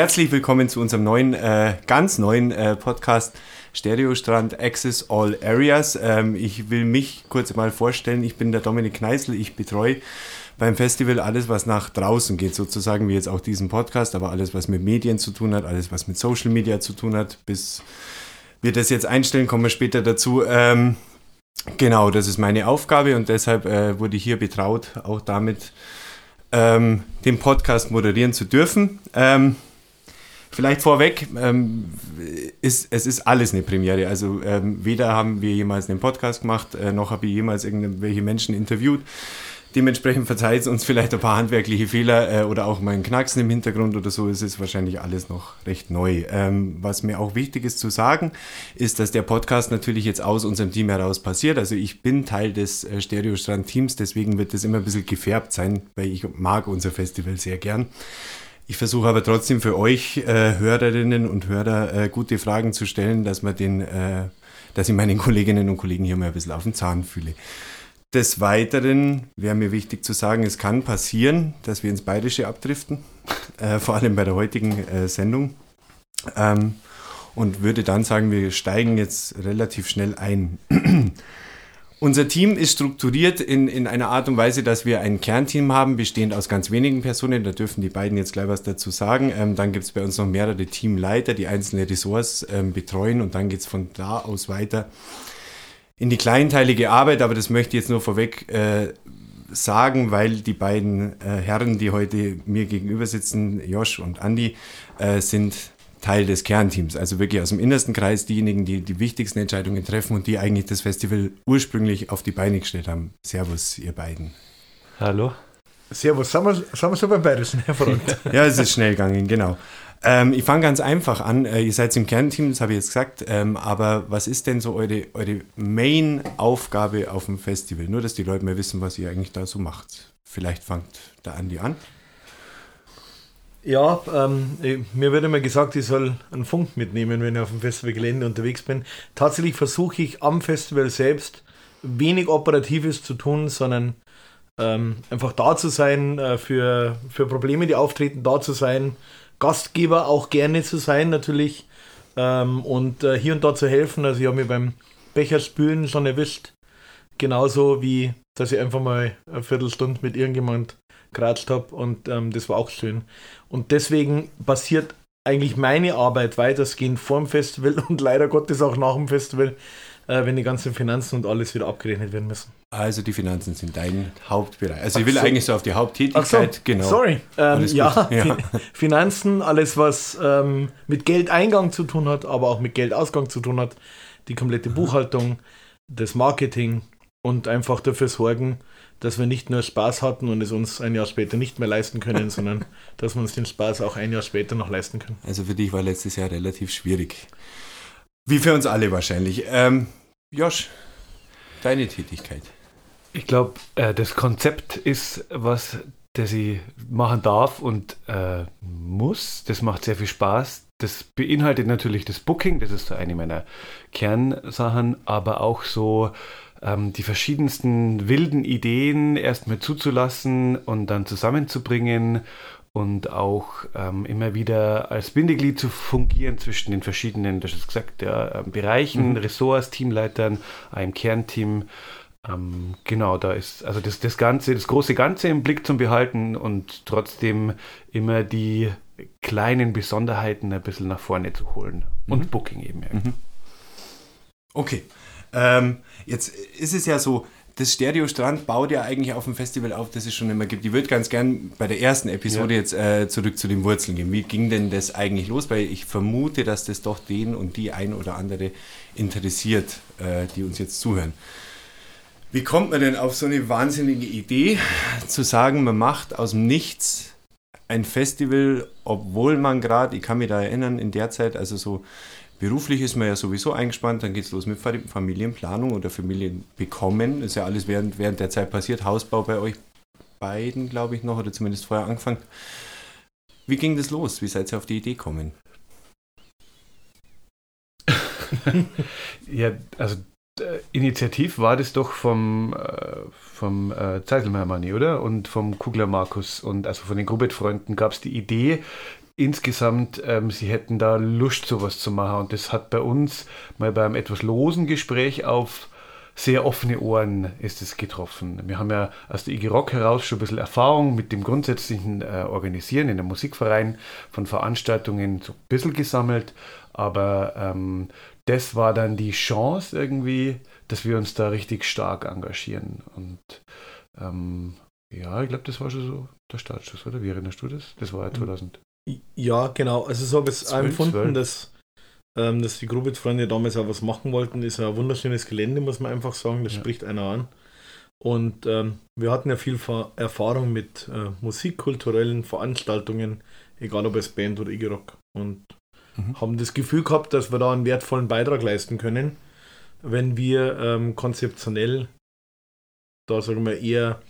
Herzlich willkommen zu unserem neuen, äh, ganz neuen äh, Podcast Stereostrand Access All Areas. Ähm, ich will mich kurz mal vorstellen. Ich bin der Dominik Kneißl. Ich betreue beim Festival alles, was nach draußen geht, sozusagen wie jetzt auch diesen Podcast, aber alles, was mit Medien zu tun hat, alles, was mit Social Media zu tun hat. Bis wir das jetzt einstellen, kommen wir später dazu. Ähm, genau, das ist meine Aufgabe und deshalb äh, wurde ich hier betraut, auch damit ähm, den Podcast moderieren zu dürfen. Ähm, Vielleicht vorweg, ähm, ist, es ist alles eine Premiere. Also ähm, weder haben wir jemals einen Podcast gemacht, äh, noch habe ich jemals irgendwelche Menschen interviewt. Dementsprechend verzeiht es uns vielleicht ein paar handwerkliche Fehler äh, oder auch mal ein Knacksen im Hintergrund oder so. Es ist wahrscheinlich alles noch recht neu. Ähm, was mir auch wichtig ist zu sagen, ist, dass der Podcast natürlich jetzt aus unserem Team heraus passiert. Also ich bin Teil des äh, Stereostrand-Teams, deswegen wird das immer ein bisschen gefärbt sein, weil ich mag unser Festival sehr gern. Ich versuche aber trotzdem für euch äh, Hörerinnen und Hörer äh, gute Fragen zu stellen, dass man den, äh, dass ich meinen Kolleginnen und Kollegen hier mal ein bisschen auf den Zahn fühle. Des Weiteren wäre mir wichtig zu sagen, es kann passieren, dass wir ins Bayerische abdriften, äh, vor allem bei der heutigen äh, Sendung. Ähm, und würde dann sagen, wir steigen jetzt relativ schnell ein. Unser Team ist strukturiert in, in einer Art und Weise, dass wir ein Kernteam haben, bestehend aus ganz wenigen Personen. Da dürfen die beiden jetzt gleich was dazu sagen. Ähm, dann gibt es bei uns noch mehrere Teamleiter, die einzelne Ressorts ähm, betreuen und dann geht es von da aus weiter in die kleinteilige Arbeit. Aber das möchte ich jetzt nur vorweg äh, sagen, weil die beiden äh, Herren, die heute mir gegenüber sitzen, Josh und Andy, äh, sind Teil des Kernteams, also wirklich aus dem innersten Kreis diejenigen, die die wichtigsten Entscheidungen treffen und die eigentlich das Festival ursprünglich auf die Beine gestellt haben. Servus, ihr beiden. Hallo. Servus, sind wir, sind wir so beim Bayerischen, Herr Freund? ja, es ist schnell gegangen, genau. Ähm, ich fange ganz einfach an. Äh, ihr seid im Kernteam, das habe ich jetzt gesagt. Ähm, aber was ist denn so eure, eure Main-Aufgabe auf dem Festival? Nur, dass die Leute mal wissen, was ihr eigentlich da so macht. Vielleicht fangt der Andi an. Ja, ähm, mir wird immer gesagt, ich soll einen Funk mitnehmen, wenn ich auf dem Festivalgelände unterwegs bin. Tatsächlich versuche ich am Festival selbst wenig Operatives zu tun, sondern ähm, einfach da zu sein, äh, für, für Probleme, die auftreten, da zu sein, Gastgeber auch gerne zu sein natürlich ähm, und äh, hier und da zu helfen. Also ich habe mir beim Becherspülen schon erwischt, genauso wie, dass ich einfach mal eine Viertelstunde mit irgendjemand geratscht habe und ähm, das war auch schön. Und deswegen basiert eigentlich meine Arbeit weitestgehend vor dem Festival und leider Gottes auch nach dem Festival, äh, wenn die ganzen Finanzen und alles wieder abgerechnet werden müssen. Also die Finanzen sind dein Hauptbereich. Also Ach ich will so. eigentlich so auf die Haupttätigkeit, so. genau. Sorry. Ähm, ja, ja. Finanzen, alles was ähm, mit Geldeingang zu tun hat, aber auch mit Geldausgang zu tun hat, die komplette Buchhaltung, das Marketing und einfach dafür sorgen, dass wir nicht nur Spaß hatten und es uns ein Jahr später nicht mehr leisten können, sondern dass wir uns den Spaß auch ein Jahr später noch leisten können. Also für dich war letztes Jahr relativ schwierig. Wie für uns alle wahrscheinlich. Ähm, Josh, deine Tätigkeit. Ich glaube, äh, das Konzept ist was, das ich machen darf und äh, muss. Das macht sehr viel Spaß. Das beinhaltet natürlich das Booking, das ist so eine meiner Kernsachen, aber auch so ähm, die verschiedensten wilden Ideen erstmal zuzulassen und dann zusammenzubringen und auch ähm, immer wieder als Bindeglied zu fungieren zwischen den verschiedenen, das ist gesagt, ja, ähm, Bereichen, mhm. Ressorts, Teamleitern, einem Kernteam. Ähm, genau, da ist also das, das Ganze, das große Ganze im Blick zum Behalten und trotzdem immer die kleinen Besonderheiten ein bisschen nach vorne zu holen. Mhm. Und Booking eben. Ja. Mhm. Okay. Ähm, jetzt ist es ja so, das Stereo Strand baut ja eigentlich auf dem Festival auf, das es schon immer gibt. Ich würde ganz gern bei der ersten Episode ja. jetzt äh, zurück zu den Wurzeln gehen. Wie ging denn das eigentlich los? Weil ich vermute, dass das doch den und die ein oder andere interessiert, äh, die uns jetzt zuhören. Wie kommt man denn auf so eine wahnsinnige Idee, zu sagen, man macht aus dem Nichts ein Festival, obwohl man gerade, ich kann mich da erinnern, in der Zeit, also so Beruflich ist man ja sowieso eingespannt, dann geht es los mit Familienplanung oder Familienbekommen. Ist ja alles während, während der Zeit passiert. Hausbau bei euch beiden, glaube ich, noch, oder zumindest vorher angefangen. Wie ging das los? Wie seid ihr auf die Idee gekommen? ja, also äh, initiativ war das doch vom, äh, vom äh, Zeiselmeier Manni, oder? Und vom Kugler Markus und also von den Grubet-Freunden gab es die Idee, insgesamt, ähm, sie hätten da Lust, sowas zu machen. Und das hat bei uns mal beim etwas losen Gespräch auf sehr offene Ohren ist es getroffen. Wir haben ja aus der IG Rock heraus schon ein bisschen Erfahrung mit dem grundsätzlichen äh, Organisieren in der Musikverein von Veranstaltungen so ein bisschen gesammelt, aber ähm, das war dann die Chance irgendwie, dass wir uns da richtig stark engagieren. Und ähm, ja, ich glaube, das war schon so der Startschuss, oder? Wie erinnerst du das? Das war ja 2000. Ja, genau. Also so habe ich es empfunden, dass, ähm, dass die Grubitz-Freunde damals auch was machen wollten. Ist ein wunderschönes Gelände, muss man einfach sagen. Das ja. spricht einer an. Und ähm, wir hatten ja viel Erfahrung mit äh, musikkulturellen Veranstaltungen, egal ob es Band oder Igerock. Und mhm. haben das Gefühl gehabt, dass wir da einen wertvollen Beitrag leisten können, wenn wir ähm, konzeptionell da sagen wir eher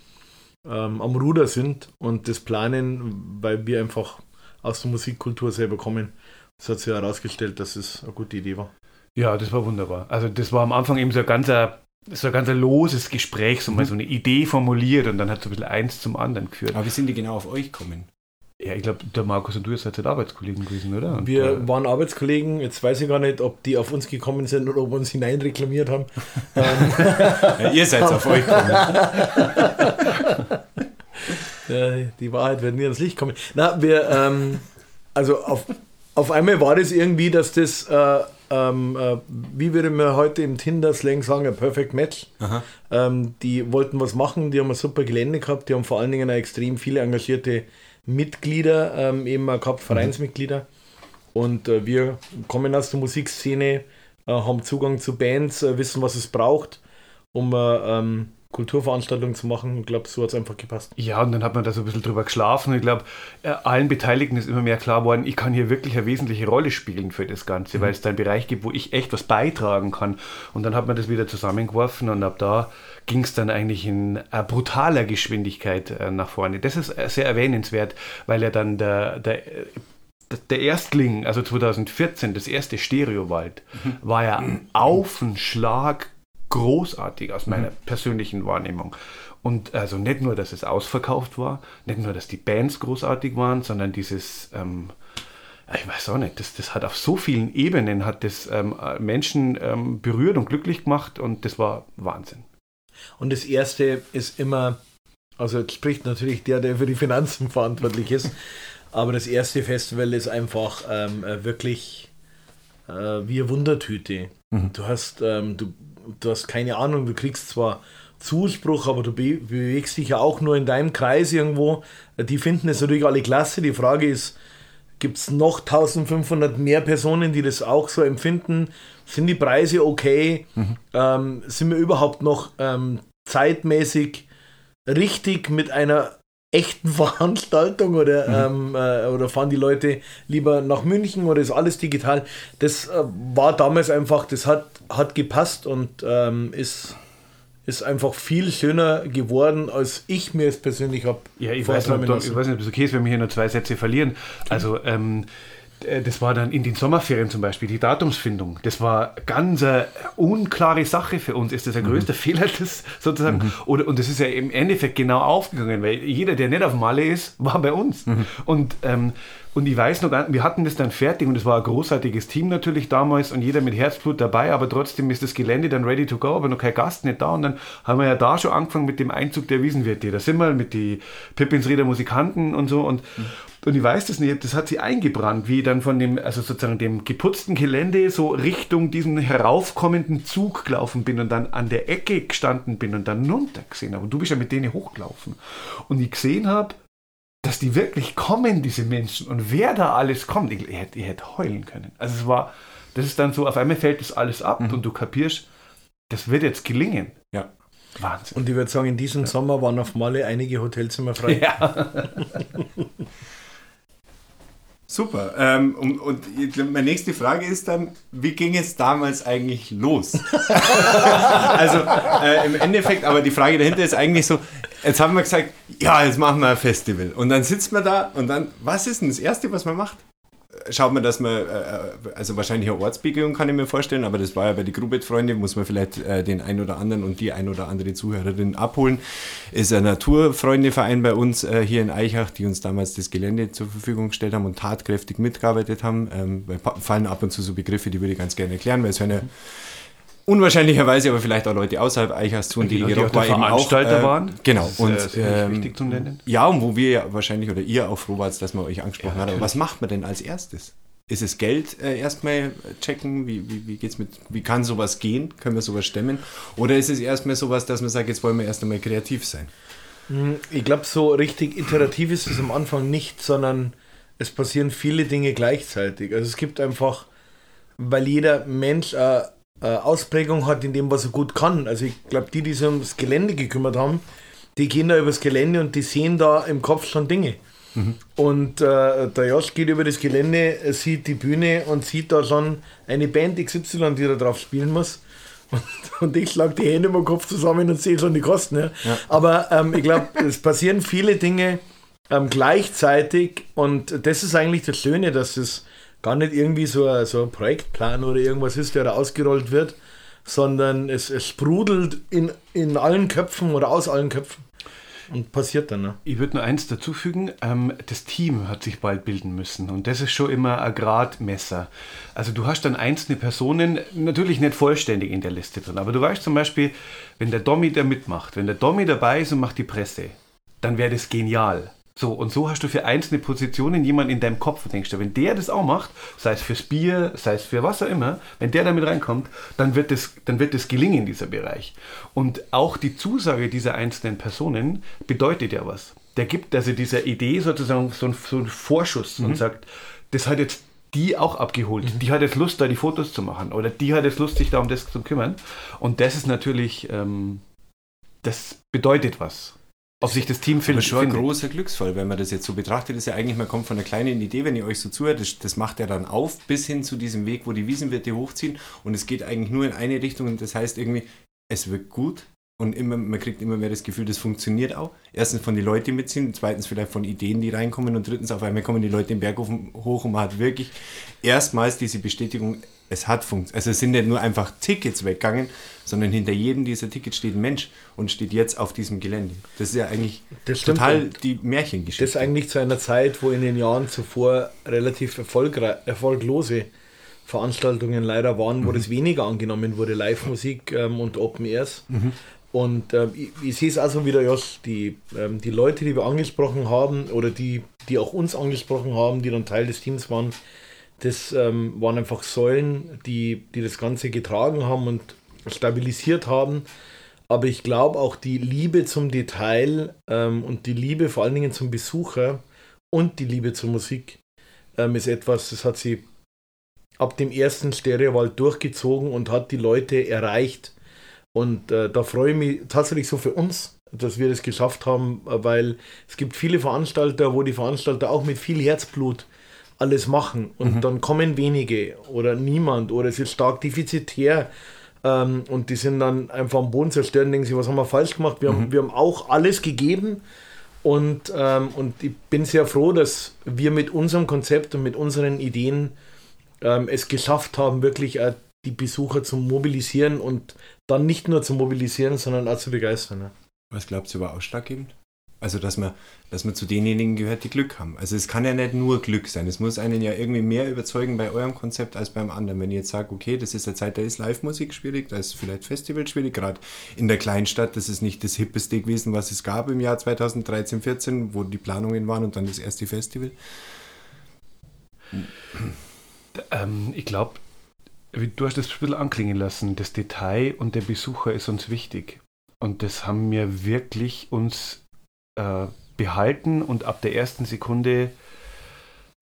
ähm, am Ruder sind und das planen, weil wir einfach aus der Musikkultur selber kommen. Das hat sich herausgestellt, dass es eine gute Idee war. Ja, das war wunderbar. Also das war am Anfang eben so ein ganzer, so ein ganz loses Gespräch, so mhm. mal so eine Idee formuliert und dann hat so ein bisschen eins zum anderen geführt. Aber wie sind die genau auf euch gekommen? Ja, ich glaube, der Markus und du seid halt Arbeitskollegen gewesen, oder? Und wir äh, waren Arbeitskollegen. Jetzt weiß ich gar nicht, ob die auf uns gekommen sind oder ob wir uns hineinreklamiert haben. ja, ihr seid auf euch gekommen. ja, die Wahrheit wird nie ans Licht kommen. Na, wir, ähm, also auf, auf einmal war das irgendwie, dass das, äh, ähm, äh, wie würde man heute im Tinder-Slang sagen, ein Perfect Match. Ähm, die wollten was machen, die haben ein super Gelände gehabt, die haben vor allen Dingen auch extrem viele engagierte Mitglieder, ähm, eben gehabt, Vereinsmitglieder. Und äh, wir kommen aus der Musikszene, äh, haben Zugang zu Bands, äh, wissen, was es braucht, um äh, ähm, Kulturveranstaltungen zu machen. Ich glaube, so hat es einfach gepasst. Ja, und dann hat man da so ein bisschen drüber geschlafen. Ich glaube, äh, allen Beteiligten ist immer mehr klar geworden, ich kann hier wirklich eine wesentliche Rolle spielen für das Ganze, mhm. weil es da einen Bereich gibt, wo ich echt was beitragen kann. Und dann hat man das wieder zusammengeworfen und ab da ging es dann eigentlich in äh, brutaler Geschwindigkeit äh, nach vorne. Das ist sehr erwähnenswert, weil ja dann der, der der Erstling, also 2014, das erste Stereowald, mhm. war ja auf den Schlag großartig aus meiner mhm. persönlichen Wahrnehmung. Und also nicht nur, dass es ausverkauft war, nicht nur, dass die Bands großartig waren, sondern dieses, ähm, ich weiß auch nicht, das, das hat auf so vielen Ebenen hat das ähm, Menschen ähm, berührt und glücklich gemacht und das war Wahnsinn. Und das erste ist immer, also spricht natürlich der, der für die Finanzen verantwortlich ist, aber das erste Festival ist einfach ähm, äh, wirklich äh, wie eine Wundertüte. Mhm. Du hast, ähm, du du hast keine Ahnung, du kriegst zwar Zuspruch, aber du be bewegst dich ja auch nur in deinem Kreis irgendwo. Die finden es natürlich alle klasse. Die Frage ist, gibt es noch 1500 mehr Personen, die das auch so empfinden? Sind die Preise okay? Mhm. Ähm, sind wir überhaupt noch ähm, zeitmäßig richtig mit einer echten Veranstaltung oder, mhm. ähm, äh, oder fahren die Leute lieber nach München oder ist alles digital? Das äh, war damals einfach, das hat hat gepasst und ähm, ist, ist einfach viel schöner geworden, als ich mir es persönlich habe. Ja, ich weiß, nicht, ich weiß nicht, ob es okay ist, wenn wir hier nur zwei Sätze verlieren. Also, ähm, äh, das war dann in den Sommerferien zum Beispiel, die Datumsfindung. Das war ganz eine unklare Sache für uns. Ist das der größte mhm. Fehler, das sozusagen? Mhm. Oder, und das ist ja im Endeffekt genau aufgegangen, weil jeder, der nicht auf Malle ist, war bei uns. Mhm. Und ähm, und ich weiß noch, wir hatten das dann fertig und es war ein großartiges Team natürlich damals und jeder mit Herzblut dabei, aber trotzdem ist das Gelände dann ready to go, aber noch kein Gast nicht da. Und dann haben wir ja da schon angefangen mit dem Einzug der Wiesenwirte. Da sind wir mit die Pippinsrieder Musikanten und so. Und, mhm. Und ich weiß das nicht, das hat sie eingebrannt, wie ich dann von dem, also sozusagen dem geputzten Gelände so Richtung diesen heraufkommenden Zug gelaufen bin und dann an der Ecke gestanden bin und dann runter gesehen habe. Und du bist ja mit denen hochgelaufen. Und ich gesehen habe, dass die wirklich kommen, diese Menschen, und wer da alles kommt, ich, ich, hätte, ich hätte heulen können. Also es war, das ist dann so, auf einmal fällt das alles ab mhm. und du kapierst, das wird jetzt gelingen. Ja. Wahnsinn. Und ich würde sagen, in diesem ja. Sommer waren auf Malle einige Hotelzimmer frei. Ja. Super. Ähm, und, und, meine nächste Frage ist dann, wie ging es damals eigentlich los? also äh, im Endeffekt, aber die Frage dahinter ist eigentlich so, jetzt haben wir gesagt, ja, jetzt machen wir ein Festival. Und dann sitzt man da und dann, was ist denn das Erste, was man macht? Schaut man, dass man, äh, also wahrscheinlich eine Ortsbegehung kann ich mir vorstellen, aber das war ja bei den Grubet-Freunde, muss man vielleicht äh, den ein oder anderen und die ein oder andere Zuhörerin abholen. Ist ein Naturfreundeverein bei uns äh, hier in Eichach, die uns damals das Gelände zur Verfügung gestellt haben und tatkräftig mitgearbeitet haben. Ähm, fallen ab und zu so Begriffe, die würde ich ganz gerne erklären, weil es hören ja unwahrscheinlicherweise aber vielleicht auch Leute außerhalb Eichers tun, die, die auch eben Veranstalter auch, äh, waren. Genau. Das ist, und äh, ähm, wichtig zum Nennen. Ja, und wo wir ja wahrscheinlich oder ihr auch froh wart, dass man euch angesprochen ja, hat. Aber was macht man denn als erstes? Ist es Geld äh, erstmal checken? Wie, wie, wie geht's mit, wie kann sowas gehen? Können wir sowas stemmen? Oder ist es erstmal sowas, dass man sagt, jetzt wollen wir erst einmal kreativ sein? Hm, ich glaube, so richtig iterativ ist es am Anfang nicht, sondern es passieren viele Dinge gleichzeitig. Also es gibt einfach, weil jeder Mensch äh, Ausprägung hat in dem, was er gut kann. Also ich glaube, die, die sich ums Gelände gekümmert haben, die gehen da übers Gelände und die sehen da im Kopf schon Dinge. Mhm. Und äh, der Josh geht über das Gelände, sieht die Bühne und sieht da schon eine Band XY, die da drauf spielen muss. Und, und ich schlage die Hände im Kopf zusammen und sehe schon die Kosten. Ja. ja. Aber ähm, ich glaube, es passieren viele Dinge ähm, gleichzeitig und das ist eigentlich das Schöne, dass es gar nicht irgendwie so ein, so ein Projektplan oder irgendwas ist, der da ausgerollt wird, sondern es, es sprudelt in, in allen Köpfen oder aus allen Köpfen. Und passiert dann. Ne? Ich würde nur eins dazu fügen: ähm, Das Team hat sich bald bilden müssen. Und das ist schon immer ein Gradmesser. Also, du hast dann einzelne Personen, natürlich nicht vollständig in der Liste drin, aber du weißt zum Beispiel, wenn der Dommy da mitmacht, wenn der Dommy dabei ist und macht die Presse, dann wäre das genial. So, und so hast du für einzelne Positionen jemanden in deinem Kopf, denkst du, wenn der das auch macht, sei es fürs Bier, sei es für was auch immer, wenn der damit reinkommt, dann wird das, dann wird das gelingen, dieser Bereich. Und auch die Zusage dieser einzelnen Personen bedeutet ja was. Der gibt also dieser Idee sozusagen so einen, so einen Vorschuss mhm. und sagt, das hat jetzt die auch abgeholt. Mhm. Die hat jetzt Lust, da die Fotos zu machen. Oder die hat jetzt Lust, sich da um das zu kümmern. Und das ist natürlich, ähm, das bedeutet was ob sich das Team findet. Aber schon ein großer Glücksfall, wenn man das jetzt so betrachtet, ist ja eigentlich, man kommt von einer kleinen Idee, wenn ihr euch so zuhört, das, das macht ja dann auf bis hin zu diesem Weg, wo die Wiesenwirte hochziehen und es geht eigentlich nur in eine Richtung und das heißt irgendwie, es wirkt gut und immer, man kriegt immer mehr das Gefühl, das funktioniert auch. Erstens von den Leuten, die mitziehen, zweitens vielleicht von Ideen, die reinkommen und drittens auf einmal kommen die Leute den Berg hoch und man hat wirklich erstmals diese Bestätigung, es hat funktioniert. Also es sind nicht nur einfach Tickets weggegangen, sondern hinter jedem dieser Tickets steht ein Mensch und steht jetzt auf diesem Gelände. Das ist ja eigentlich total die Märchengeschichte. Das ist eigentlich zu einer Zeit, wo in den Jahren zuvor relativ erfolglose Veranstaltungen leider waren, wo mhm. das weniger angenommen wurde, Live-Musik ähm, und Open Airs. Mhm. Und ähm, ich, ich, sehe es also wieder, Josh, die, ähm, die Leute, die wir angesprochen haben oder die, die auch uns angesprochen haben, die dann Teil des Teams waren, das ähm, waren einfach Säulen, die, die das Ganze getragen haben und stabilisiert haben. Aber ich glaube auch die Liebe zum Detail ähm, und die Liebe vor allen Dingen zum Besucher und die Liebe zur Musik ähm, ist etwas, das hat sie ab dem ersten Stereowald durchgezogen und hat die Leute erreicht. Und äh, da freue ich mich tatsächlich so für uns, dass wir das geschafft haben, weil es gibt viele Veranstalter, wo die Veranstalter auch mit viel Herzblut alles machen und mhm. dann kommen wenige oder niemand oder es ist stark defizitär ähm, und die sind dann einfach am Boden zerstört und denken sich, was haben wir falsch gemacht? Wir, mhm. haben, wir haben auch alles gegeben und, ähm, und ich bin sehr froh, dass wir mit unserem Konzept und mit unseren Ideen ähm, es geschafft haben, wirklich äh, die Besucher zu mobilisieren und dann nicht nur zu mobilisieren, sondern auch zu begeistern. Ja. Was glaubst du war ausschlaggebend? Also, dass man, dass man zu denjenigen gehört, die Glück haben. Also, es kann ja nicht nur Glück sein. Es muss einen ja irgendwie mehr überzeugen bei eurem Konzept als beim anderen. Wenn ihr jetzt sagt, okay, das ist eine Zeit, da ist Live-Musik schwierig, da ist vielleicht Festival schwierig, gerade in der Kleinstadt, das ist nicht das hippeste gewesen, was es gab im Jahr 2013, 14, wo die Planungen waren und dann das erste Festival. Ähm, ich glaube, du hast es ein bisschen anklingen lassen, das Detail und der Besucher ist uns wichtig. Und das haben wir wirklich uns äh, behalten und ab der ersten Sekunde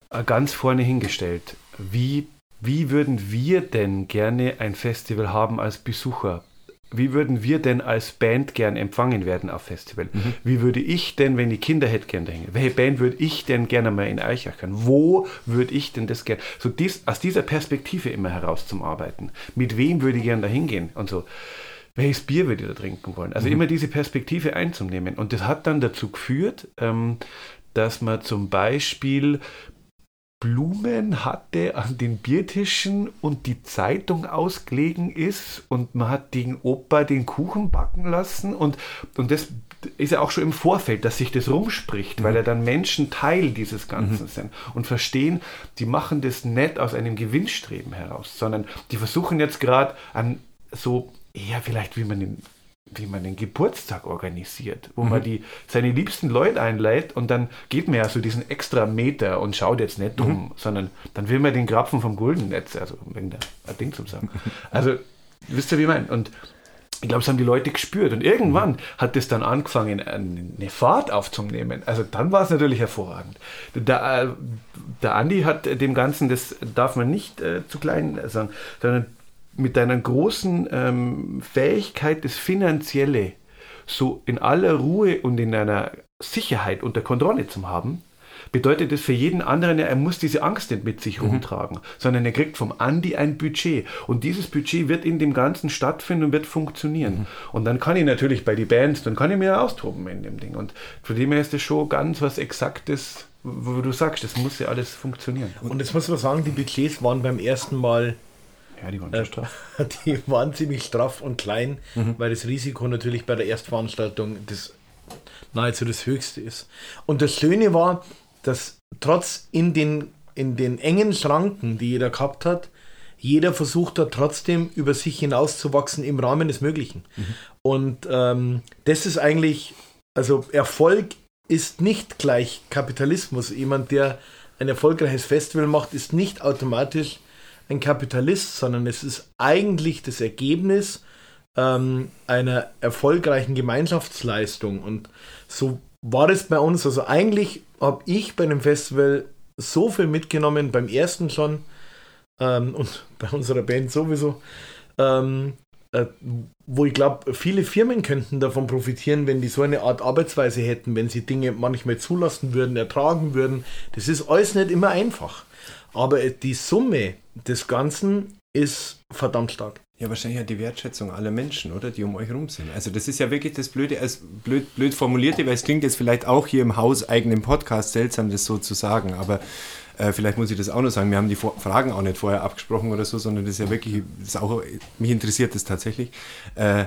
äh, ganz vorne hingestellt. Wie, wie würden wir denn gerne ein Festival haben als Besucher? Wie würden wir denn als Band gern empfangen werden auf Festival? Mhm. Wie würde ich denn, wenn die Kinder hätte, gern dahin? Welche Band würde ich denn gerne mal in Eichach können? Wo würde ich denn das gerne? So dies, aus dieser Perspektive immer heraus zum Arbeiten. Mit wem würde ich gern dahin gehen? Und so welches Bier ich da trinken wollen? Also mhm. immer diese Perspektive einzunehmen. Und das hat dann dazu geführt, ähm, dass man zum Beispiel Blumen hatte an den Biertischen und die Zeitung ausgelegen ist und man hat den Opa den Kuchen backen lassen und, und das ist ja auch schon im Vorfeld, dass sich das rumspricht, mhm. weil ja dann Menschen Teil dieses Ganzen mhm. sind und verstehen, die machen das nicht aus einem Gewinnstreben heraus, sondern die versuchen jetzt gerade an so, eher vielleicht wie man den wie man den Geburtstag organisiert, wo mhm. man die, seine liebsten Leute einlädt und dann geht man ja so diesen extra Meter und schaut jetzt nicht um, mhm. sondern dann will man den Grapfen vom Guldennetz, also wegen der Ding zum sagen. Also, wisst ihr, wie ich meine? Und ich glaube, das haben die Leute gespürt. Und irgendwann hat es dann angefangen, eine Fahrt aufzunehmen. Also dann war es natürlich hervorragend. Der, äh, der Andi hat dem Ganzen, das darf man nicht äh, zu klein sagen, sondern mit deiner großen ähm, Fähigkeit, das Finanzielle so in aller Ruhe und in einer Sicherheit unter Kontrolle zu haben, bedeutet das für jeden anderen, er muss diese Angst nicht mit sich mhm. rumtragen, sondern er kriegt vom Andi ein Budget. Und dieses Budget wird in dem Ganzen stattfinden und wird funktionieren. Mhm. Und dann kann ich natürlich bei den Bands, dann kann ich mir austoben in dem Ding. Und von dem her ist das schon ganz was Exaktes, wo du sagst, das muss ja alles funktionieren. Und jetzt muss man sagen, die Budgets waren beim ersten Mal ja, die waren äh, straff. Die waren ziemlich straff und klein, mhm. weil das Risiko natürlich bei der Erstveranstaltung das nahezu das höchste ist. Und das Schöne war, dass trotz in den, in den engen Schranken, die jeder gehabt hat, jeder versucht hat trotzdem über sich hinauszuwachsen im Rahmen des Möglichen. Mhm. Und ähm, das ist eigentlich, also Erfolg ist nicht gleich Kapitalismus. Jemand, der ein erfolgreiches Festival macht, ist nicht automatisch ein Kapitalist, sondern es ist eigentlich das Ergebnis ähm, einer erfolgreichen Gemeinschaftsleistung. Und so war es bei uns. Also eigentlich habe ich bei dem Festival so viel mitgenommen, beim ersten schon ähm, und bei unserer Band sowieso, ähm, äh, wo ich glaube, viele Firmen könnten davon profitieren, wenn die so eine Art Arbeitsweise hätten, wenn sie Dinge manchmal zulassen würden, ertragen würden. Das ist alles nicht immer einfach. Aber die Summe des Ganzen ist verdammt stark. Ja, wahrscheinlich die Wertschätzung aller Menschen, oder? Die um euch herum sind. Also das ist ja wirklich das Blöde, als blöd, blöd formulierte, weil es klingt jetzt vielleicht auch hier im hauseigenen Podcast seltsam, das so zu sagen, aber äh, vielleicht muss ich das auch noch sagen. Wir haben die Fragen auch nicht vorher abgesprochen oder so, sondern das ist ja wirklich, das auch, mich interessiert das tatsächlich. Äh,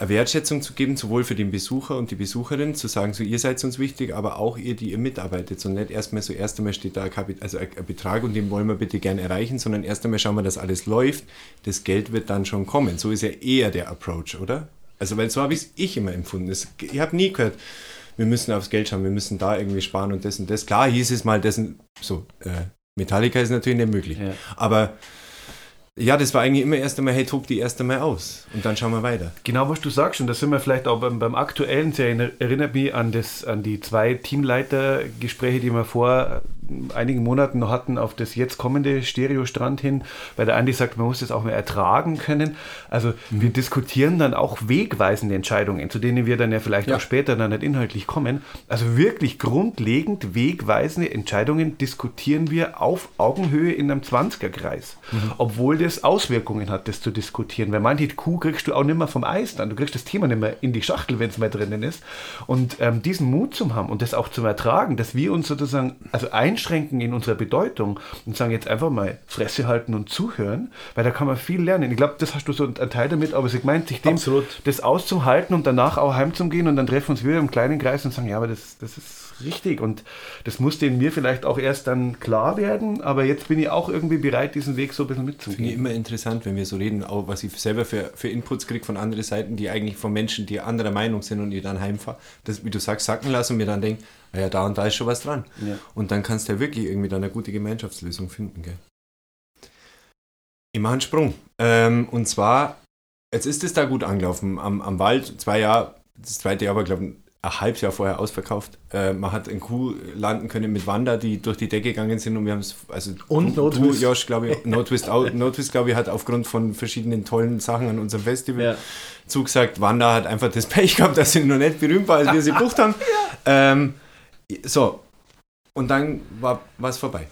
eine Wertschätzung zu geben, sowohl für den Besucher und die Besucherin, zu sagen, so ihr seid uns wichtig, aber auch ihr, die ihr mitarbeitet. Und nicht erstmal so, erst einmal steht da ein, Kapit also ein Betrag und den wollen wir bitte gerne erreichen, sondern erst einmal schauen wir, dass alles läuft. Das Geld wird dann schon kommen. So ist ja eher der Approach, oder? Also, weil so habe ich es immer empfunden. Ich habe nie gehört, wir müssen aufs Geld schauen, wir müssen da irgendwie sparen und das und das. Klar hieß es mal, das so, äh, Metallica ist natürlich nicht möglich. Ja. Aber ja, das war eigentlich immer erst einmal, hey, tob die erst einmal aus und dann schauen wir weiter. Genau, was du sagst, und da sind wir vielleicht auch beim, beim aktuellen, sehr erinnert mich an, das, an die zwei Teamleitergespräche, die wir vor einigen Monaten noch hatten auf das jetzt kommende Stereostrand hin, weil der Andi sagt, man muss das auch mehr ertragen können. Also mhm. wir diskutieren dann auch wegweisende Entscheidungen, zu denen wir dann ja vielleicht ja. auch später dann nicht inhaltlich kommen. Also wirklich grundlegend wegweisende Entscheidungen diskutieren wir auf Augenhöhe in einem 20er-Kreis. Mhm. Obwohl das Auswirkungen hat, das zu diskutieren. Weil manche Kuh kriegst du auch nicht mehr vom Eis dann. Du kriegst das Thema nicht mehr in die Schachtel, wenn es mal drinnen ist. Und ähm, diesen Mut zu haben und das auch zu ertragen, dass wir uns sozusagen, also ein einschränken in unserer Bedeutung und sagen jetzt einfach mal Fresse halten und zuhören, weil da kann man viel lernen. Ich glaube, das hast du so einen Teil damit, aber sie meint, sich dem Absolut. das auszuhalten und danach auch heimzugehen und dann treffen wir uns wieder im kleinen Kreis und sagen, ja, aber das, das ist richtig und das musste in mir vielleicht auch erst dann klar werden, aber jetzt bin ich auch irgendwie bereit, diesen Weg so ein bisschen mitzugehen. Finde ich immer interessant, wenn wir so reden, auch was ich selber für, für Inputs kriege von anderen Seiten, die eigentlich von Menschen, die anderer Meinung sind und die dann heimfahren, das, wie du sagst, sacken lassen und mir dann denken, ja, da und da ist schon was dran. Ja. Und dann kannst du ja wirklich irgendwie dann eine gute Gemeinschaftslösung finden. Gell? Ich mache einen Sprung. Ähm, und zwar, jetzt ist es da gut angelaufen. Am, am Wald, zwei Jahre, das zweite Jahr war, glaube ich, ein halbes Jahr vorher ausverkauft. Äh, man hat in Kuh landen können mit Wander, die durch die Decke gegangen sind und wir haben es, also und du, no Josh, glaube ich, No Twist, no Twist glaube ich, hat aufgrund von verschiedenen tollen Sachen an unserem Festival ja. zugesagt. Wanda hat einfach das Pech gehabt, dass sie noch nicht berühmt war, als wir sie bucht haben. ja. ähm, so, und dann war es vorbei.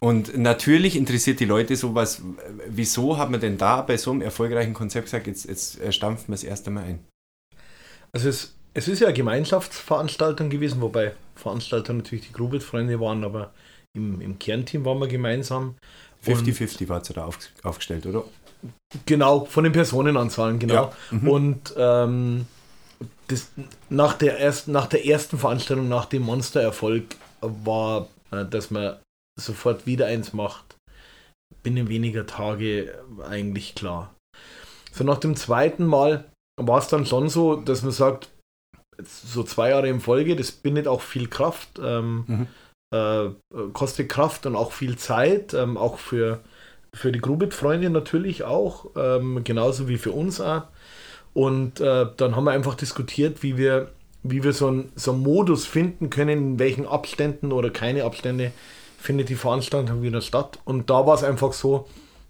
Und natürlich interessiert die Leute sowas, wieso hat man denn da bei so einem erfolgreichen Konzept gesagt, jetzt, jetzt stampfen wir das erste Mal ein? Also es Es ist ja eine Gemeinschaftsveranstaltung gewesen, wobei Veranstalter natürlich die Grubit-Freunde waren, aber im, im Kernteam waren wir gemeinsam. 50-50 war es da auf, aufgestellt, oder? Genau, von den Personenanzahlen, genau. Ja. Mhm. Und ähm, das, nach, der ersten, nach der ersten Veranstaltung, nach dem Monstererfolg, war, äh, dass man sofort wieder eins macht, binnen weniger Tage eigentlich klar. So nach dem zweiten Mal war es dann schon so, dass man sagt, so zwei Jahre in Folge, das bindet auch viel Kraft, ähm, mhm. äh, kostet Kraft und auch viel Zeit, ähm, auch für, für die Grubit-Freunde natürlich auch, ähm, genauso wie für uns auch. Und äh, dann haben wir einfach diskutiert, wie wir, wie wir so, ein, so einen Modus finden können, in welchen Abständen oder keine Abstände findet die Veranstaltung wieder statt. Und da war es einfach so,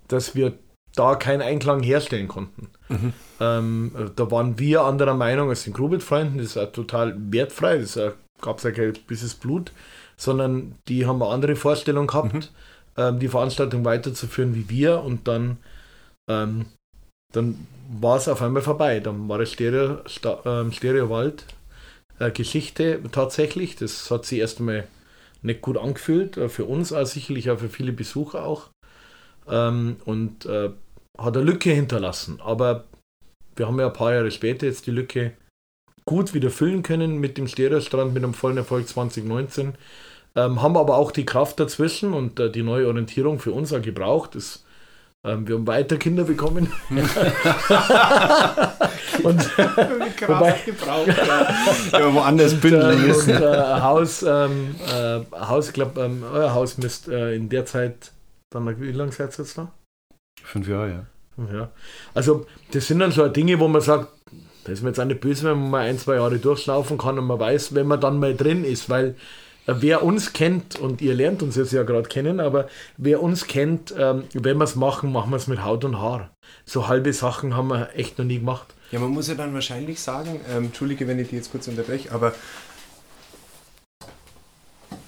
dass wir da keinen Einklang herstellen konnten. Mhm. Ähm, da waren wir anderer Meinung als den Grubit-Freunden, das ist total wertfrei, das gab es ja kein bisses Blut, sondern die haben eine andere Vorstellung gehabt, mhm. ähm, die Veranstaltung weiterzuführen wie wir und dann, ähm, dann war es auf einmal vorbei. Dann war es Stereo, ähm, Stereowald äh, Geschichte tatsächlich. Das hat sich erstmal nicht gut angefühlt, äh, für uns auch sicherlich auch für viele Besucher auch. Ähm, und äh, hat eine Lücke hinterlassen. Aber wir haben ja ein paar Jahre später jetzt die Lücke gut wieder füllen können mit dem Stereostrand, mit einem vollen Erfolg 2019. Ähm, haben aber auch die Kraft dazwischen und äh, die neue Orientierung für uns auch gebraucht. Das, ähm, wir haben weiter Kinder bekommen. und wobei, gebraucht, ja. ja, woanders bündeln müssen. Und, äh, Haus, ähm, äh, Haus, ich glaube, ähm, euer Haus müsst äh, in der Zeit, dann, wie lange seid ihr jetzt da? Fünf Jahre, ja. Ja. Also, das sind dann so Dinge, wo man sagt, das ist mir jetzt auch nicht böse, wenn man mal ein, zwei Jahre durchlaufen kann und man weiß, wenn man dann mal drin ist, weil äh, wer uns kennt, und ihr lernt uns jetzt ja gerade kennen, aber wer uns kennt, ähm, wenn wir es machen, machen wir es mit Haut und Haar. So halbe Sachen haben wir echt noch nie gemacht. Ja, man muss ja dann wahrscheinlich sagen, ähm, Entschuldige, wenn ich die jetzt kurz unterbreche, aber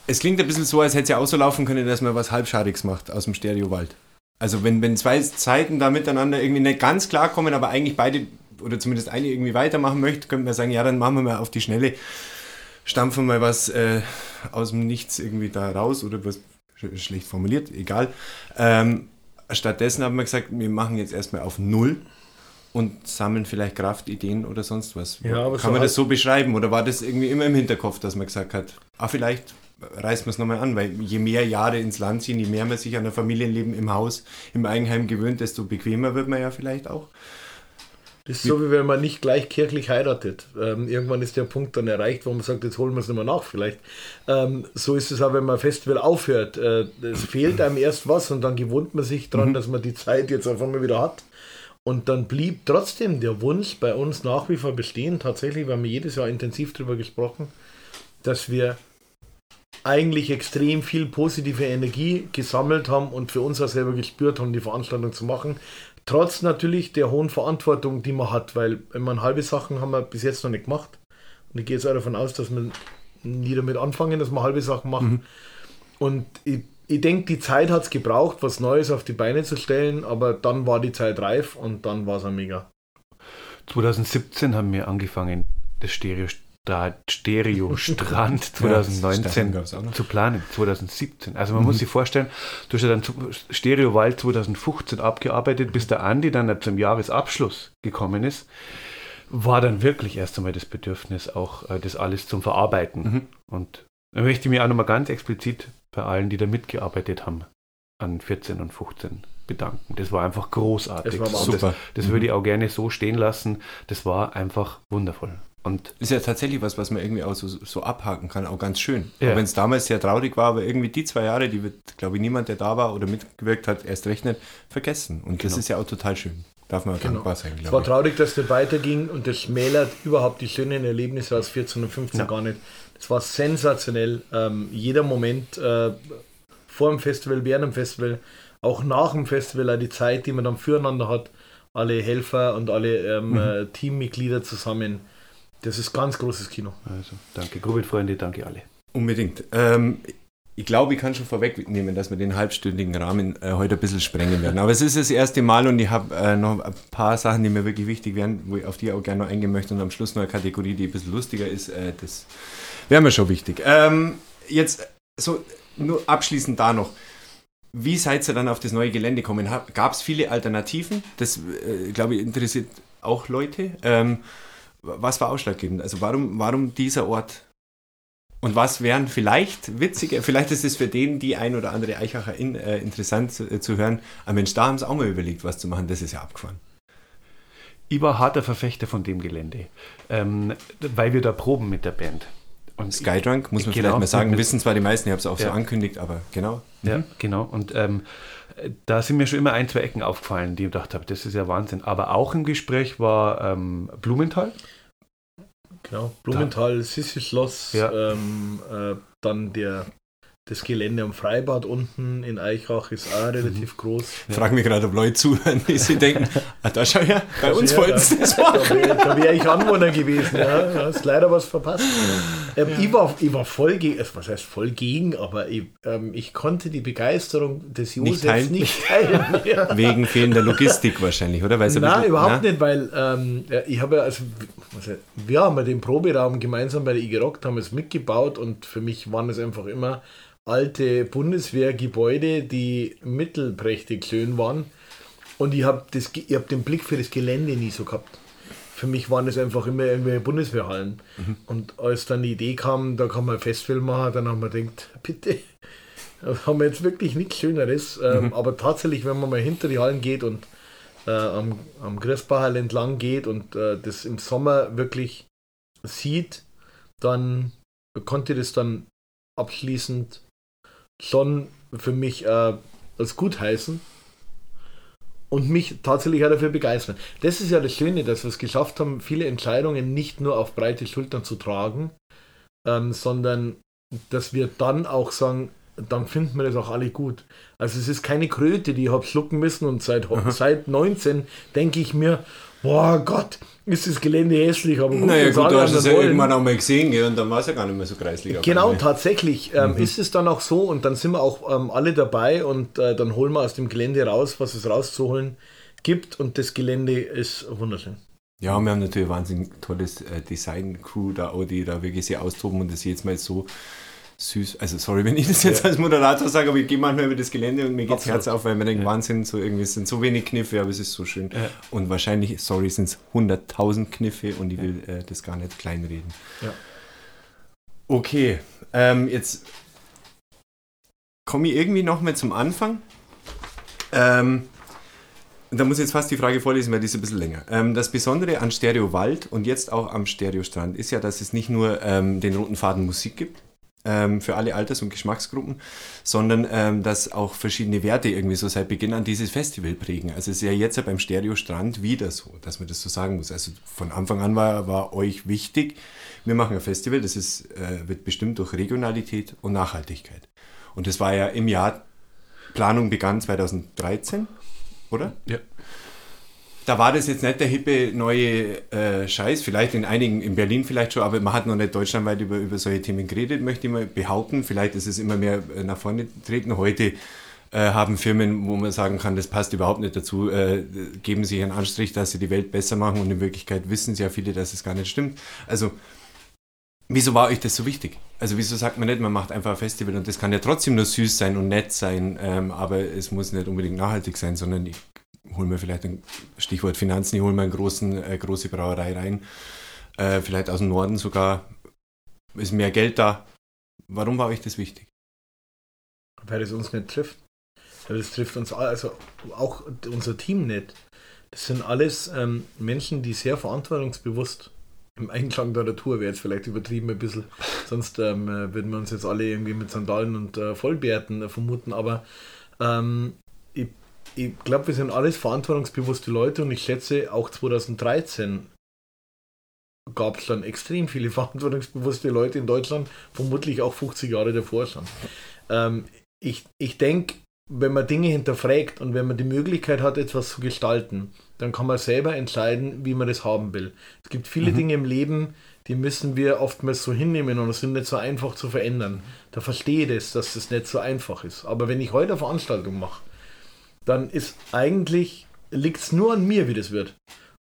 es klingt ein bisschen so, als hätte es ja auch so laufen können, dass man was Halbschadiges macht aus dem Stereowald. Also wenn, wenn zwei Zeiten da miteinander irgendwie nicht ganz klar kommen, aber eigentlich beide oder zumindest eine irgendwie weitermachen möchte, könnte man sagen, ja, dann machen wir mal auf die Schnelle, stampfen mal was äh, aus dem Nichts irgendwie da raus oder was schlecht formuliert, egal. Ähm, stattdessen haben wir gesagt, wir machen jetzt erstmal auf Null und sammeln vielleicht Kraftideen oder sonst was. Ja, Kann so man das so beschreiben oder war das irgendwie immer im Hinterkopf, dass man gesagt hat, ah, vielleicht reißt man es nochmal an, weil je mehr Jahre ins Land ziehen, je mehr man sich an ein Familienleben im Haus, im Eigenheim gewöhnt, desto bequemer wird man ja vielleicht auch. Das ist so, wie wenn man nicht gleich kirchlich heiratet. Ähm, irgendwann ist der Punkt dann erreicht, wo man sagt, jetzt holen wir es nicht mehr nach vielleicht. Ähm, so ist es auch, wenn man ein Festival aufhört. Äh, es fehlt einem erst was und dann gewohnt man sich daran, mhm. dass man die Zeit jetzt auf einmal wieder hat. Und dann blieb trotzdem der Wunsch bei uns nach wie vor bestehen. Tatsächlich, wir haben jedes Jahr intensiv darüber gesprochen, dass wir eigentlich extrem viel positive Energie gesammelt haben und für uns auch selber gespürt haben, die Veranstaltung zu machen. Trotz natürlich der hohen Verantwortung, die man hat, weil wenn man halbe Sachen haben wir bis jetzt noch nicht gemacht. Und ich gehe jetzt auch davon aus, dass wir nie damit anfangen, dass wir halbe Sachen machen. Mhm. Und ich, ich denke, die Zeit hat es gebraucht, was Neues auf die Beine zu stellen, aber dann war die Zeit reif und dann war es mega. 2017 haben wir angefangen, das Stereo Stereo Strand 2019 ja, zu planen, 2017. Also man mhm. muss sich vorstellen, du hast ja dann Stereo Wald 2015 abgearbeitet, bis der Andi dann zum Jahresabschluss gekommen ist, war dann wirklich erst einmal das Bedürfnis, auch äh, das alles zum Verarbeiten. Mhm. Und da möchte ich mich auch nochmal ganz explizit bei allen, die da mitgearbeitet haben, an 14 und 15 bedanken. Das war einfach großartig. Das war super. Das, das mhm. würde ich auch gerne so stehen lassen. Das war einfach wundervoll. Und ist ja tatsächlich was, was man irgendwie auch so, so abhaken kann, auch ganz schön. Ja. Auch wenn es damals sehr traurig war, aber irgendwie die zwei Jahre, die wird, glaube ich, niemand, der da war oder mitgewirkt hat, erst rechnet, vergessen. Und genau. das ist ja auch total schön. Darf man genau. dankbar sein, glaube Es war traurig, dass es nicht weiterging und das schmälert überhaupt die schönen Erlebnisse aus 14 und 15 ja. gar nicht. Es war sensationell. Ähm, jeder Moment äh, vor dem Festival, während dem Festival, auch nach dem Festival, auch die Zeit, die man dann füreinander hat, alle Helfer und alle ähm, mhm. Äh, Teammitglieder zusammen das ist ganz großes Kino. Also, danke, Grubit-Freunde, danke alle. Unbedingt. Ähm, ich glaube, ich kann schon vorwegnehmen, dass wir den halbstündigen Rahmen äh, heute ein bisschen sprengen werden. Aber es ist das erste Mal und ich habe äh, noch ein paar Sachen, die mir wirklich wichtig wären, wo ich auf die auch gerne noch eingehen möchte und am Schluss noch eine Kategorie, die ein bisschen lustiger ist. Äh, das wäre mir schon wichtig. Ähm, jetzt so nur abschließend da noch. Wie seid ihr dann auf das neue Gelände gekommen? Gab es viele Alternativen? Das, äh, glaube ich, interessiert auch Leute. Ähm, was war ausschlaggebend? Also warum, warum dieser Ort und was wären vielleicht witzige, vielleicht ist es für den, die ein oder andere Eichacher in, äh, interessant zu, äh, zu hören, aber Mensch, da haben sie auch mal überlegt, was zu machen, das ist ja abgefahren. Ich war harter Verfechter von dem Gelände, ähm, weil wir da proben mit der Band. Und Skydrunk, muss man genau, vielleicht mal sagen, wissen zwar die meisten, ich habe es auch ja. so angekündigt, aber genau. Ja, mhm. genau. Und ähm, da sind mir schon immer ein, zwei Ecken aufgefallen, die ich gedacht habe, das ist ja Wahnsinn. Aber auch im Gespräch war ähm, Blumenthal. Genau, Blumenthal, Sissi Schloss, ja. ähm, äh, dann der das Gelände am Freibad unten in Eichach ist auch relativ mhm. groß. Ich frage mich gerade, ob Leute zuhören, die sich denken, ah, da schau her, bei uns wollten sie das machen. Da wäre wär ich Anwohner gewesen, ja. Du hast leider was verpasst. Ähm, ja. ich, war, ich war voll gegen, also was heißt voll gegen, aber ich, ähm, ich konnte die Begeisterung des Josefs nicht teilen. Nicht teilen Wegen fehlender Logistik wahrscheinlich, oder? Weil Nein, überhaupt na? nicht, weil ähm, ich habe ja, also, also wir haben ja den Proberaum gemeinsam bei der IG Rock, haben es mitgebaut und für mich waren es einfach immer alte Bundeswehrgebäude, die mittelprächtig schön waren. Und ich habe hab den Blick für das Gelände nie so gehabt. Für mich waren es einfach immer irgendwelche Bundeswehrhallen. Mhm. Und als dann die Idee kam, da kann man ein Festival machen, dann haben wir gedacht, bitte, da haben wir jetzt wirklich nichts Schöneres. Ähm, mhm. aber tatsächlich, wenn man mal hinter die Hallen geht und äh, am, am Christbachal entlang geht und äh, das im Sommer wirklich sieht, dann konnte das dann abschließend schon für mich äh, als gut heißen und mich tatsächlich auch dafür begeistern. Das ist ja das Schöne, dass wir es geschafft haben, viele Entscheidungen nicht nur auf breite Schultern zu tragen, ähm, sondern dass wir dann auch sagen, dann finden wir das auch alle gut. Also es ist keine Kröte, die ich habe schlucken müssen und seit, seit 19 denke ich mir, boah Gott, ist das Gelände hässlich, aber gut, naja, gut, du hast es ja irgendwann auch mal gesehen gell, und dann war es ja gar nicht mehr so kreislich. Genau, tatsächlich ähm, mhm. ist es dann auch so und dann sind wir auch ähm, alle dabei und äh, dann holen wir aus dem Gelände raus, was es rauszuholen gibt und das Gelände ist wunderschön. Ja, wir haben natürlich ein wahnsinnig tolles äh, Design-Crew da, die da wirklich sehr austoben und das jetzt mal so süß. Also sorry, wenn ich das jetzt ja. als Moderator sage, aber ich gehe manchmal über das Gelände und mir geht das Herz auf, weil man denkt, ja. Wahnsinn, so irgendwie es sind so wenig Kniffe, aber es ist so schön. Ja. Und wahrscheinlich, sorry, sind es 100.000 Kniffe und ich will äh, das gar nicht kleinreden. Okay, ähm, jetzt komme ich irgendwie noch mal zum Anfang. Ähm, da muss ich jetzt fast die Frage vorlesen, weil die ist ein bisschen länger. Ähm, das Besondere an Stereo Wald und jetzt auch am Stereo Strand ist ja, dass es nicht nur ähm, den roten Faden Musik gibt, ähm, für alle Alters- und Geschmacksgruppen, sondern ähm, dass auch verschiedene Werte irgendwie so seit Beginn an dieses Festival prägen. Also es ist ja jetzt ja beim Stereo Strand wieder so, dass man das so sagen muss. Also von Anfang an war, war euch wichtig, wir machen ein Festival, das ist, äh, wird bestimmt durch Regionalität und Nachhaltigkeit. Und das war ja im Jahr, Planung begann 2013, oder? Ja da war das jetzt nicht der hippe neue äh, Scheiß, vielleicht in einigen, in Berlin vielleicht schon, aber man hat noch nicht deutschlandweit über, über solche Themen geredet, möchte ich mal behaupten. Vielleicht ist es immer mehr äh, nach vorne treten. Heute äh, haben Firmen, wo man sagen kann, das passt überhaupt nicht dazu, äh, geben sich einen Anstrich, dass sie die Welt besser machen und in Wirklichkeit wissen sie ja viele, dass es gar nicht stimmt. Also, wieso war euch das so wichtig? Also, wieso sagt man nicht, man macht einfach ein Festival und das kann ja trotzdem nur süß sein und nett sein, ähm, aber es muss nicht unbedingt nachhaltig sein, sondern ich holen wir vielleicht ein Stichwort Finanzen, ich hole mal eine großen, äh, große Brauerei rein, äh, vielleicht aus dem Norden sogar, ist mehr Geld da. Warum war euch das wichtig? Weil es uns nicht trifft. Weil es trifft uns, also auch unser Team nicht. Das sind alles ähm, Menschen, die sehr verantwortungsbewusst im Einklang der Natur wäre jetzt vielleicht übertrieben ein bisschen, sonst ähm, äh, würden wir uns jetzt alle irgendwie mit Sandalen und äh, Vollbärten äh, vermuten, aber ähm, ich glaube, wir sind alles verantwortungsbewusste Leute und ich schätze, auch 2013 gab es dann extrem viele verantwortungsbewusste Leute in Deutschland, vermutlich auch 50 Jahre davor schon. Ähm, ich ich denke, wenn man Dinge hinterfragt und wenn man die Möglichkeit hat, etwas zu gestalten, dann kann man selber entscheiden, wie man das haben will. Es gibt viele mhm. Dinge im Leben, die müssen wir oftmals so hinnehmen und es sind nicht so einfach zu verändern. Da verstehe ich das, dass das nicht so einfach ist. Aber wenn ich heute eine Veranstaltung mache, dann ist eigentlich, liegt es nur an mir, wie das wird.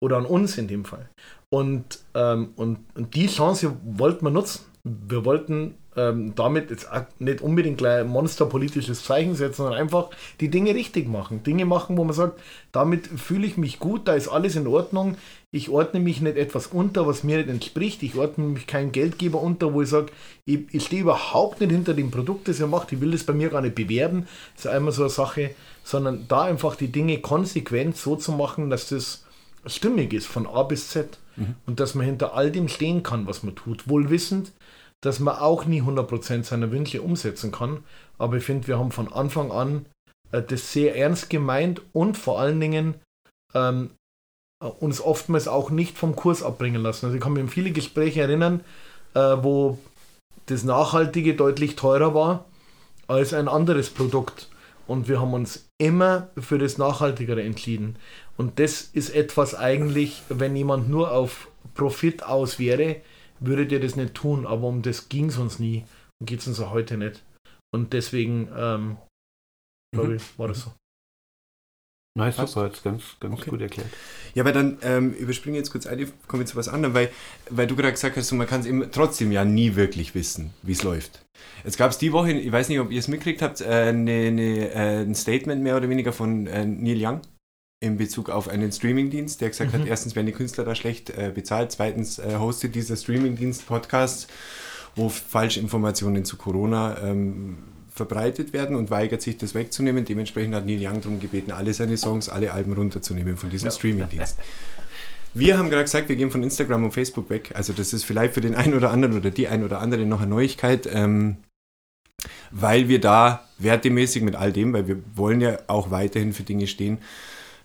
Oder an uns in dem Fall. Und, ähm, und, und die Chance wollten wir nutzen. Wir wollten ähm, damit jetzt nicht unbedingt gleich ein monsterpolitisches Zeichen setzen, sondern einfach die Dinge richtig machen. Dinge machen, wo man sagt, damit fühle ich mich gut, da ist alles in Ordnung. Ich ordne mich nicht etwas unter, was mir nicht entspricht. Ich ordne mich keinem Geldgeber unter, wo ich sage, ich, ich stehe überhaupt nicht hinter dem Produkt, das er macht. Ich will das bei mir gar nicht bewerben. Das ist einmal so eine Sache, sondern da einfach die Dinge konsequent so zu machen, dass das stimmig ist von A bis Z. Mhm. Und dass man hinter all dem stehen kann, was man tut. Wohl wissend, dass man auch nie 100% seiner Wünsche umsetzen kann. Aber ich finde, wir haben von Anfang an äh, das sehr ernst gemeint und vor allen Dingen ähm, uns oftmals auch nicht vom Kurs abbringen lassen. Also ich kann mich an viele Gespräche erinnern, äh, wo das Nachhaltige deutlich teurer war als ein anderes Produkt. Und wir haben uns immer für das Nachhaltigere entschieden. Und das ist etwas eigentlich, wenn jemand nur auf Profit aus wäre, würdet ihr das nicht tun, aber um das ging es uns nie und geht es uns auch heute nicht. Und deswegen, ähm, glaube mhm. ich, war das so. Nice, super, jetzt ganz, ganz okay. gut erklärt. Ja, aber dann ähm, überspringe jetzt kurz eine, komme zu was anderem, weil, weil du gerade gesagt hast, man kann es trotzdem ja nie wirklich wissen, wie es läuft. Jetzt gab es die Woche, ich weiß nicht, ob ihr es mitgekriegt habt, äh, ne, ne, äh, ein Statement mehr oder weniger von äh, Neil Young in Bezug auf einen Streamingdienst, der gesagt mhm. hat, erstens werden die Künstler da schlecht äh, bezahlt, zweitens äh, hostet dieser Streamingdienst Podcasts, wo Falschinformationen zu Corona ähm, verbreitet werden und weigert sich, das wegzunehmen. Dementsprechend hat Neil Young darum gebeten, alle seine Songs, alle Alben runterzunehmen von diesem ja. Streamingdienst. Wir haben gerade gesagt, wir gehen von Instagram und Facebook weg. Also das ist vielleicht für den einen oder anderen oder die ein oder andere noch eine Neuigkeit, ähm, weil wir da wertemäßig mit all dem, weil wir wollen ja auch weiterhin für Dinge stehen,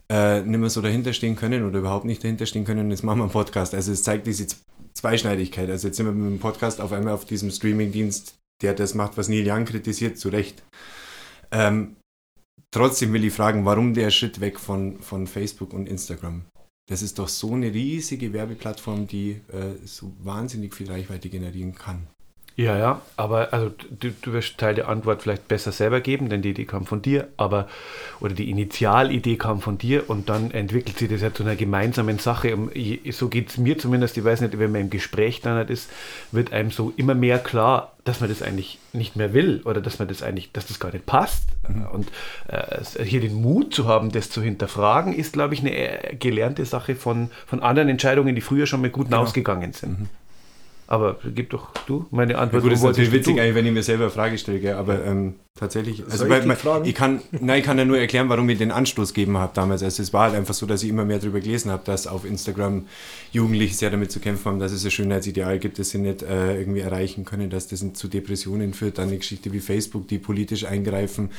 äh, nicht mehr so dahinter stehen können oder überhaupt nicht dahinter stehen können. Jetzt machen wir einen Podcast. Also es zeigt diese Zweischneidigkeit. Also jetzt sind wir mit dem Podcast auf einmal auf diesem Streamingdienst, der das macht, was Neil Young kritisiert, zu Recht. Ähm, trotzdem will ich fragen, warum der Schritt weg von, von Facebook und Instagram? Das ist doch so eine riesige Werbeplattform, die äh, so wahnsinnig viel Reichweite generieren kann. Ja, ja, aber also du, du wirst Teil der Antwort vielleicht besser selber geben, denn die Idee kam von dir, aber oder die Initialidee kam von dir und dann entwickelt sich das ja zu einer gemeinsamen Sache. So geht es mir zumindest, ich weiß nicht, wenn man im Gespräch dann ist, wird einem so immer mehr klar, dass man das eigentlich nicht mehr will oder dass man das eigentlich, dass das gar nicht passt. Mhm. Und äh, hier den Mut zu haben, das zu hinterfragen, ist, glaube ich, eine äh, gelernte Sache von, von anderen Entscheidungen, die früher schon mit gut genau. ausgegangen sind. Mhm. Aber gib doch du meine Antwort. Ja gut, das ist natürlich witzig, eigentlich, wenn ich mir selber eine Frage stelle, gell? aber ähm, tatsächlich, also weil, ich, man, ich, kann, nein, ich kann ja nur erklären, warum ich den Anstoß gegeben habe damals. Also es war halt einfach so, dass ich immer mehr darüber gelesen habe, dass auf Instagram Jugendliche sehr damit zu kämpfen haben, dass es ein Schönheitsideal gibt, das sie nicht äh, irgendwie erreichen können, dass das zu Depressionen führt. Dann eine Geschichte wie Facebook, die politisch eingreifen,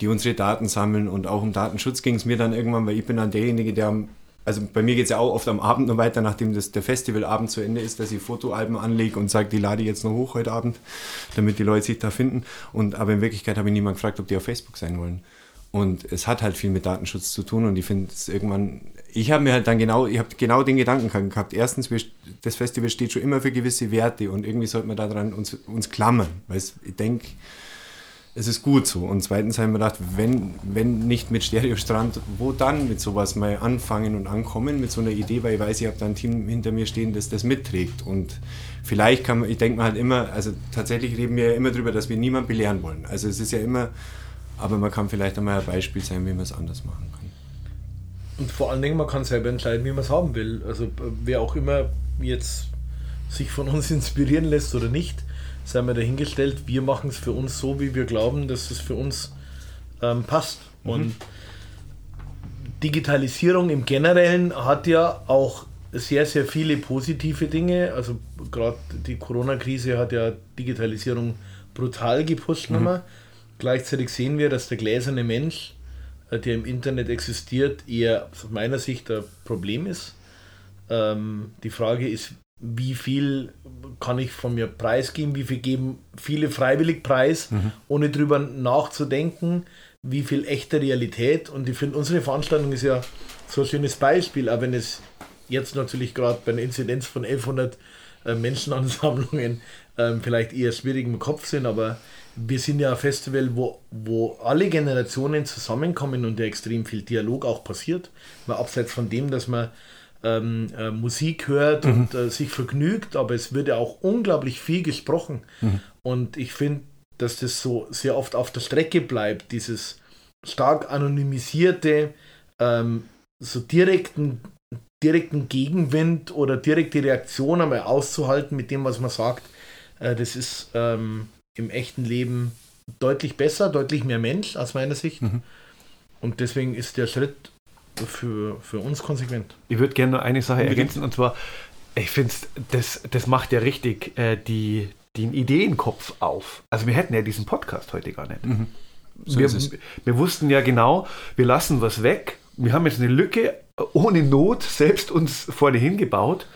die unsere Daten sammeln und auch um Datenschutz ging es mir dann irgendwann, weil ich bin dann derjenige, der am also bei mir geht es ja auch oft am Abend noch weiter, nachdem das, der Festivalabend zu Ende ist, dass ich Fotoalben anlege und sage, die lade ich jetzt noch hoch heute Abend, damit die Leute sich da finden. Und, aber in Wirklichkeit habe ich niemand gefragt, ob die auf Facebook sein wollen. Und es hat halt viel mit Datenschutz zu tun und ich finde es irgendwann, ich habe mir halt dann genau, ich habe genau den Gedanken gehabt. Erstens, das Festival steht schon immer für gewisse Werte und irgendwie sollte man daran uns, uns klammern, weil ich denke, es ist gut so. Und zweitens haben wir gedacht, wenn, wenn nicht mit Stereostrand, wo dann mit sowas mal anfangen und ankommen, mit so einer Idee, weil ich weiß, ich habe da ein Team hinter mir stehen, das das mitträgt. Und vielleicht kann man, ich denke mal halt immer, also tatsächlich reden wir ja immer darüber, dass wir niemanden belehren wollen. Also es ist ja immer, aber man kann vielleicht einmal ein Beispiel sein, wie man es anders machen kann. Und vor allen Dingen, man kann selber entscheiden, wie man es haben will. Also wer auch immer jetzt sich von uns inspirieren lässt oder nicht, sei mal dahingestellt, wir machen es für uns so, wie wir glauben, dass es für uns ähm, passt. Mhm. Und Digitalisierung im Generellen hat ja auch sehr, sehr viele positive Dinge. Also gerade die Corona-Krise hat ja Digitalisierung brutal gepusht. Mhm. Gleichzeitig sehen wir, dass der gläserne Mensch, äh, der im Internet existiert, eher aus meiner Sicht ein Problem ist. Ähm, die Frage ist, wie viel kann ich von mir preisgeben, wie viel geben viele freiwillig preis, mhm. ohne drüber nachzudenken. wie viel echte Realität. Und ich finde, unsere Veranstaltung ist ja so ein schönes Beispiel, auch wenn es jetzt natürlich gerade bei einer Inzidenz von 1100 äh, Menschenansammlungen äh, vielleicht eher schwierig im Kopf sind, aber wir sind ja ein Festival, wo, wo alle Generationen zusammenkommen und ja extrem viel Dialog auch passiert. Mal abseits von dem, dass man ähm, äh, Musik hört mhm. und äh, sich vergnügt, aber es wird ja auch unglaublich viel gesprochen. Mhm. Und ich finde, dass das so sehr oft auf der Strecke bleibt, dieses stark anonymisierte, ähm, so direkten, direkten Gegenwind oder direkte Reaktion einmal auszuhalten mit dem, was man sagt. Äh, das ist ähm, im echten Leben deutlich besser, deutlich mehr Mensch aus meiner Sicht. Mhm. Und deswegen ist der Schritt für, für uns konsequent. Ich würde gerne noch eine Sache ergänzen und zwar, ich finde, das, das macht ja richtig äh, die, den Ideenkopf auf. Also wir hätten ja diesen Podcast heute gar nicht. Mhm. So wir, wir wussten ja genau, wir lassen was weg. Wir haben jetzt eine Lücke ohne Not selbst uns vorne hingebaut.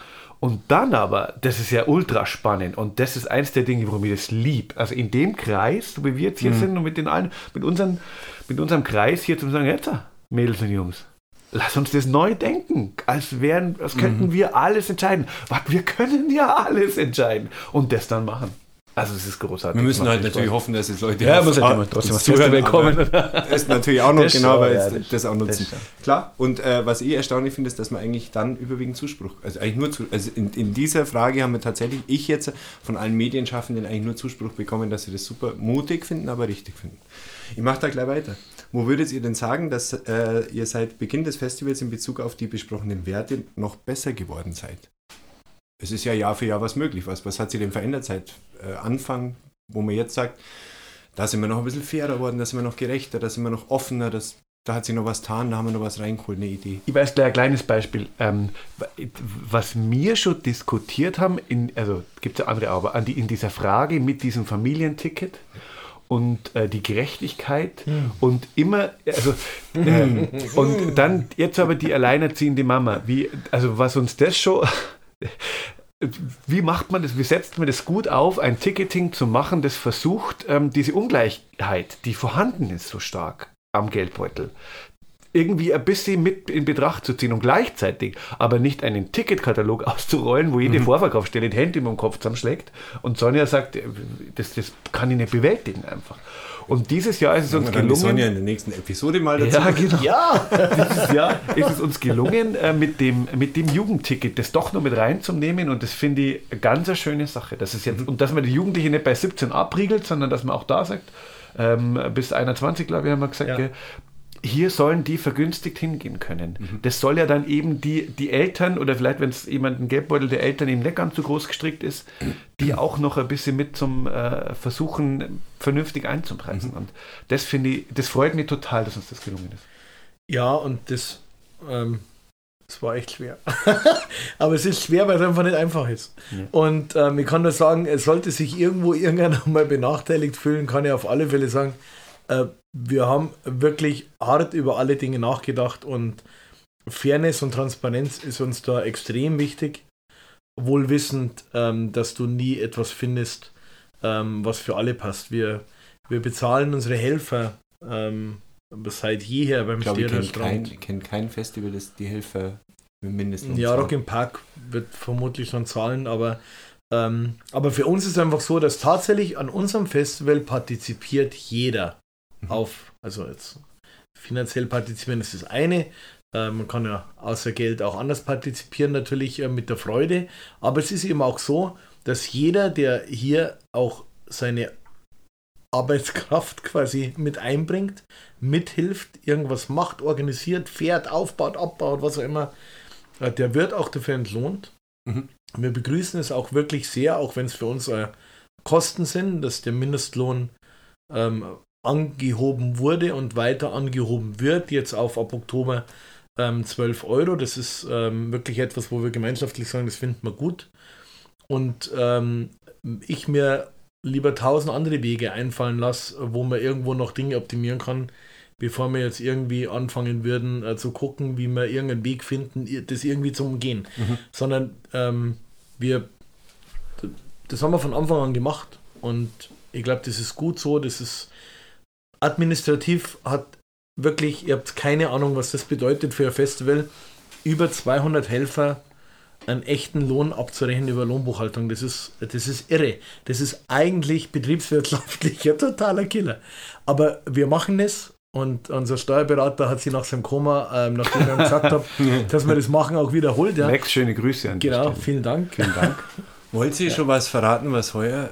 Und dann aber, das ist ja ultra spannend und das ist eins der Dinge, warum ich das lieb. Also in dem Kreis, so wie wir jetzt hier mhm. sind und mit den allen, mit, unseren, mit unserem Kreis hier zu sagen, jetzt, Mädels und Jungs, lass uns das neu denken, als, wären, als könnten mhm. wir alles entscheiden. Was, wir können ja alles entscheiden und das dann machen. Also es ist großartig. Wir müssen halt natürlich Spaß. hoffen, dass es Leute ja, muss halt trotzdem was zuhören kommen. Das ist natürlich auch noch das genau, weil ja, das, das, auch nutzen. Das Klar. Und äh, was ich erstaunlich finde, ist, dass man eigentlich dann überwiegend Zuspruch, also eigentlich nur zu, also in, in, dieser Frage haben wir tatsächlich ich jetzt von allen Medienschaffenden eigentlich nur Zuspruch bekommen, dass sie das super mutig finden, aber richtig finden. Ich mache da gleich weiter. Wo würdet ihr denn sagen, dass äh, ihr seit Beginn des Festivals in Bezug auf die besprochenen Werte noch besser geworden seid? Es ist ja Jahr für Jahr was möglich. Was, was hat sich denn verändert seit äh, Anfang, wo man jetzt sagt, da sind wir noch ein bisschen fairer geworden, da sind wir noch gerechter, da sind wir noch offener, das, da hat sich noch was getan, da haben wir noch was reingeholt, eine Idee. Ich weiß gleich ein kleines Beispiel. Ähm, was wir schon diskutiert haben, in, also gibt es ja andere, aber in dieser Frage mit diesem Familienticket, und äh, die Gerechtigkeit mhm. und immer, also, äh, und dann jetzt aber die alleinerziehende Mama. Wie, also was uns das schon, wie macht man das, wie setzt man das gut auf, ein Ticketing zu machen, das versucht, ähm, diese Ungleichheit, die vorhanden ist, so stark am Geldbeutel, irgendwie ein bisschen mit in Betracht zu ziehen und gleichzeitig aber nicht einen Ticketkatalog auszurollen, wo jede mhm. Vorverkaufsstelle die Hände im Kopf zusammenschlägt und Sonja sagt, äh, das, das kann ich nicht bewältigen einfach. Und dieses Jahr ist es uns gelungen. Sonja in der nächsten Episode mal dazu. Ja, genau. Ja. dieses Jahr ist es uns gelungen, äh, mit, dem, mit dem Jugendticket das doch noch mit reinzunehmen. Und das finde ich eine ganz eine schöne Sache. Das ist jetzt, mhm. Und dass man die Jugendlichen nicht bei 17 abriegelt, sondern dass man auch da sagt, ähm, bis 21, glaube ich, haben wir gesagt, ja hier sollen die vergünstigt hingehen können. Mhm. Das soll ja dann eben die, die Eltern oder vielleicht, wenn es jemand ein Geldbeutel der Eltern eben nicht ganz so groß gestrickt ist, die auch noch ein bisschen mit zum äh, Versuchen, vernünftig einzupreisen. Mhm. Und das finde ich, das freut mich total, dass uns das gelungen ist. Ja, und das, ähm, das war echt schwer. Aber es ist schwer, weil es einfach nicht einfach ist. Ja. Und ähm, ich kann nur sagen, es sollte sich irgendwo irgendeiner mal benachteiligt fühlen, kann ich auf alle Fälle sagen, äh, wir haben wirklich hart über alle Dinge nachgedacht und Fairness und Transparenz ist uns da extrem wichtig. Wohl wissend, ähm, dass du nie etwas findest, ähm, was für alle passt. Wir, wir bezahlen unsere Helfer ähm, seit jeher beim Stierner Strand. Ich kenne kein Festival, das die Helfer mindestens. Ja, Rock im Park wird vermutlich schon zahlen, aber, ähm, aber für uns ist es einfach so, dass tatsächlich an unserem Festival partizipiert jeder mhm. auf, also jetzt finanziell partizipieren ist das eine. Äh, man kann ja außer Geld auch anders partizipieren, natürlich äh, mit der Freude. Aber es ist eben auch so, dass jeder, der hier auch seine Arbeitskraft quasi mit einbringt, mithilft, irgendwas macht, organisiert, fährt, aufbaut, abbaut, was auch immer, äh, der wird auch dafür entlohnt. Mhm. Wir begrüßen es auch wirklich sehr, auch wenn es für uns äh, Kosten sind, dass der Mindestlohn ähm, angehoben wurde und weiter angehoben wird, jetzt auf ab Oktober ähm, 12 Euro. Das ist ähm, wirklich etwas, wo wir gemeinschaftlich sagen, das finden wir gut. Und ähm, ich mir lieber tausend andere Wege einfallen lasse, wo man irgendwo noch Dinge optimieren kann, bevor wir jetzt irgendwie anfangen würden äh, zu gucken, wie wir irgendeinen Weg finden, das irgendwie zu umgehen. Mhm. Sondern ähm, wir, das haben wir von Anfang an gemacht und ich glaube, das ist gut so, das ist administrativ hat wirklich, ihr habt keine Ahnung, was das bedeutet für ein Festival, über 200 Helfer einen echten Lohn abzurechnen über Lohnbuchhaltung. Das ist, das ist irre. Das ist eigentlich betriebswirtschaftlich ein totaler Killer. Aber wir machen es und unser Steuerberater hat sie nach seinem Koma, ähm, nachdem ich ihm gesagt habe, dass wir das machen, auch wiederholt. Ja. Max, schöne Grüße an Genau, vielen Dank. Vielen Dank. Wollt Sie schon was verraten, was heuer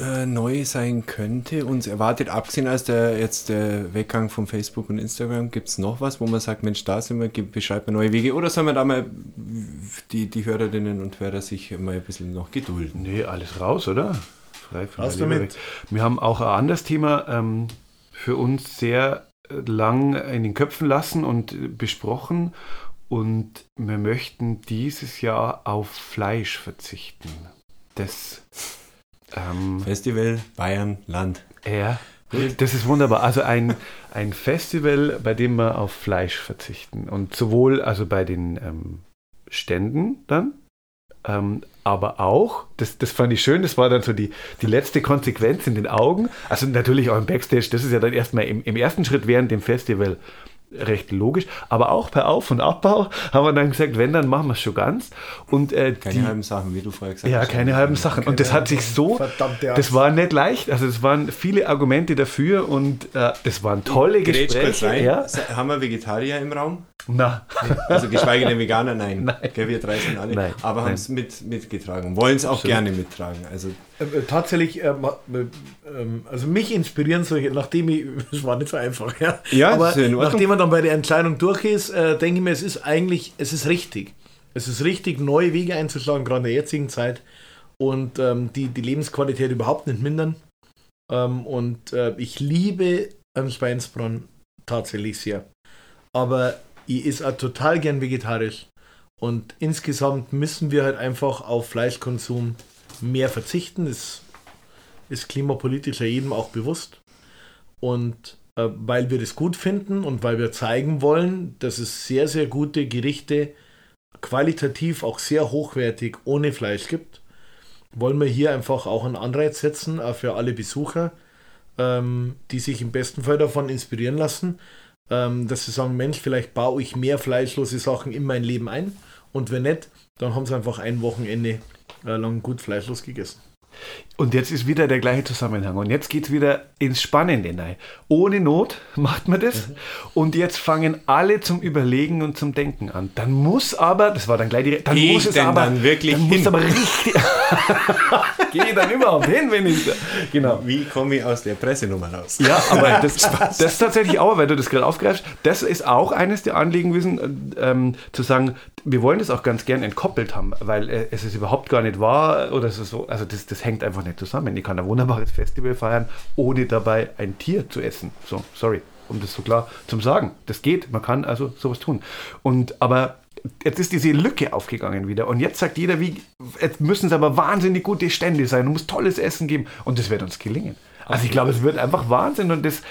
äh, neu sein könnte? Uns erwartet, abgesehen als der jetzt der Weggang von Facebook und Instagram, gibt es noch was, wo man sagt, Mensch, da sind wir, beschreibt mir neue Wege? Oder sollen wir da mal die, die Hörerinnen und Hörer sich mal ein bisschen noch gedulden? Nee, alles raus, oder? Frei von Leber damit. weg. Wir haben auch ein anderes Thema ähm, für uns sehr äh, lang in den Köpfen lassen und äh, besprochen. Und wir möchten dieses Jahr auf Fleisch verzichten. Das, ähm, Festival Bayern Land. ja, das ist wunderbar. Also ein, ein Festival, bei dem wir auf Fleisch verzichten. Und sowohl also bei den ähm, Ständen dann, ähm, aber auch, das, das fand ich schön, das war dann so die, die letzte Konsequenz in den Augen. Also natürlich auch im Backstage, das ist ja dann erstmal im, im ersten Schritt während dem Festival recht logisch, aber auch per Auf- und Abbau haben wir dann gesagt, wenn, dann machen wir es schon ganz. Und äh, Keine die, halben Sachen, wie du vorher gesagt ja, hast. keine halben Sachen. Und das hat sich so, das war nicht leicht. Also es waren viele Argumente dafür und äh, das waren tolle Gespräche. rein. Ja? Haben wir Vegetarier im Raum? Na, Also geschweige denn Veganer, nein. Nein. Gell, wir drei sind alle. Nein, aber haben es mit, mitgetragen. Wollen es auch Absolut. gerne mittragen. Also tatsächlich, äh, ma- äh, ähm, also mich inspirieren solche, nachdem ich, es war nicht so einfach, ja. Ja, aber ist nachdem man dann bei der Entscheidung durch ist, äh, denke ich mir, es ist eigentlich, es ist richtig. Es ist richtig, neue Wege einzuschlagen, gerade in der jetzigen Zeit und ähm, die, die Lebensqualität überhaupt nicht mindern. Ähm, und äh, ich liebe ähm, Schweinsbraten tatsächlich sehr. Aber ich esse auch total gern vegetarisch. Und insgesamt müssen wir halt einfach auf Fleischkonsum mehr verzichten. Das ist klimapolitisch ja jedem auch bewusst. Und äh, weil wir das gut finden und weil wir zeigen wollen, dass es sehr, sehr gute Gerichte qualitativ auch sehr hochwertig ohne Fleisch gibt, wollen wir hier einfach auch einen Anreiz setzen, auch für alle Besucher, ähm, die sich im besten Fall davon inspirieren lassen, ähm, dass sie sagen, Mensch, vielleicht baue ich mehr fleischlose Sachen in mein Leben ein und wenn nicht, dann haben sie einfach ein Wochenende äh, lang gut fleischlos gegessen. Und jetzt ist wieder der gleiche Zusammenhang. Und jetzt geht es wieder ins Spannende rein. Ohne Not macht man das. Und jetzt fangen alle zum Überlegen und zum Denken an. Dann muss aber, das war dann gleich die, dann Geh muss es aber, dann wirklich dann muss hin? aber richtig. Ich dann überhaupt hin, wenn ich. Genau. wie komme ich aus der Pressenummer raus? Ja, aber das, das ist tatsächlich auch, weil du das gerade aufgreifst, das ist auch eines der Anliegen gewesen, ähm, zu sagen, wir wollen das auch ganz gern entkoppelt haben, weil äh, es ist überhaupt gar nicht wahr oder es ist so, also das, das hängt einfach nicht zusammen. Ich kann ein wunderbares Festival feiern, ohne dabei ein Tier zu essen. So, sorry, um das so klar zu sagen. Das geht, man kann also sowas tun. Und aber jetzt ist diese Lücke aufgegangen wieder. Und jetzt sagt jeder, wie, jetzt müssen es aber wahnsinnig gute Stände sein und muss tolles Essen geben. Und das wird uns gelingen. Also ich glaube, es wird einfach Wahnsinn und das,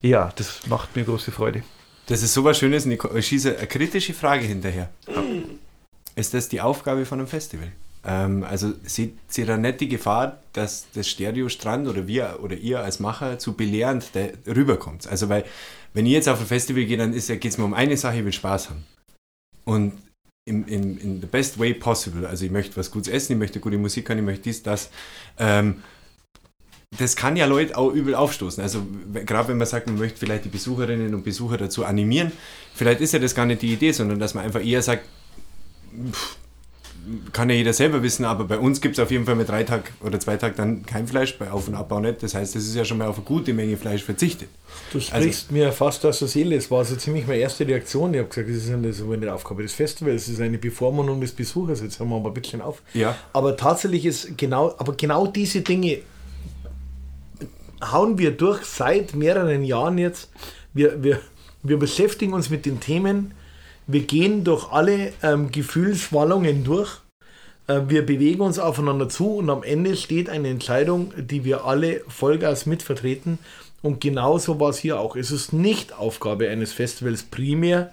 ja, das macht mir große Freude. Das ist sowas Schönes. und Ich schieße eine kritische Frage hinterher. Ist das die Aufgabe von einem Festival? Ähm, also seht ihr da nicht die Gefahr, dass das Stereo-Strand oder wir oder ihr als Macher zu belehrend rüberkommt? Also weil, wenn ich jetzt auf ein Festival gehe, dann geht es mir um eine Sache, ich will Spaß haben. Und im, im, in the best way possible. Also ich möchte was Gutes essen, ich möchte gute Musik hören, ich möchte dies, das. Ähm, das kann ja Leute auch übel aufstoßen. Also gerade wenn man sagt, man möchte vielleicht die Besucherinnen und Besucher dazu animieren, vielleicht ist ja das gar nicht die Idee, sondern dass man einfach eher sagt, pff, kann ja jeder selber wissen, aber bei uns gibt es auf jeden Fall mit drei Tag oder zwei Tag dann kein Fleisch, bei Auf- und Abbau nicht. Das heißt, das ist ja schon mal auf eine gute Menge Fleisch verzichtet. Du sprichst mir fast aus der Seele. Es war so ziemlich meine erste Reaktion. Ich habe gesagt, das ist eine, das ist eine Aufgabe des Festivals, das ist eine Bevormundung des Besuchers. Jetzt hören wir mal ein bisschen auf. Ja. Aber tatsächlich ist genau, aber genau diese Dinge hauen wir durch seit mehreren Jahren jetzt. Wir, wir, wir beschäftigen uns mit den Themen. Wir gehen durch alle ähm, Gefühlswallungen durch. Äh, wir bewegen uns aufeinander zu und am Ende steht eine Entscheidung, die wir alle Vollgas mitvertreten. Und genauso war es hier auch. Es ist nicht Aufgabe eines Festivals primär,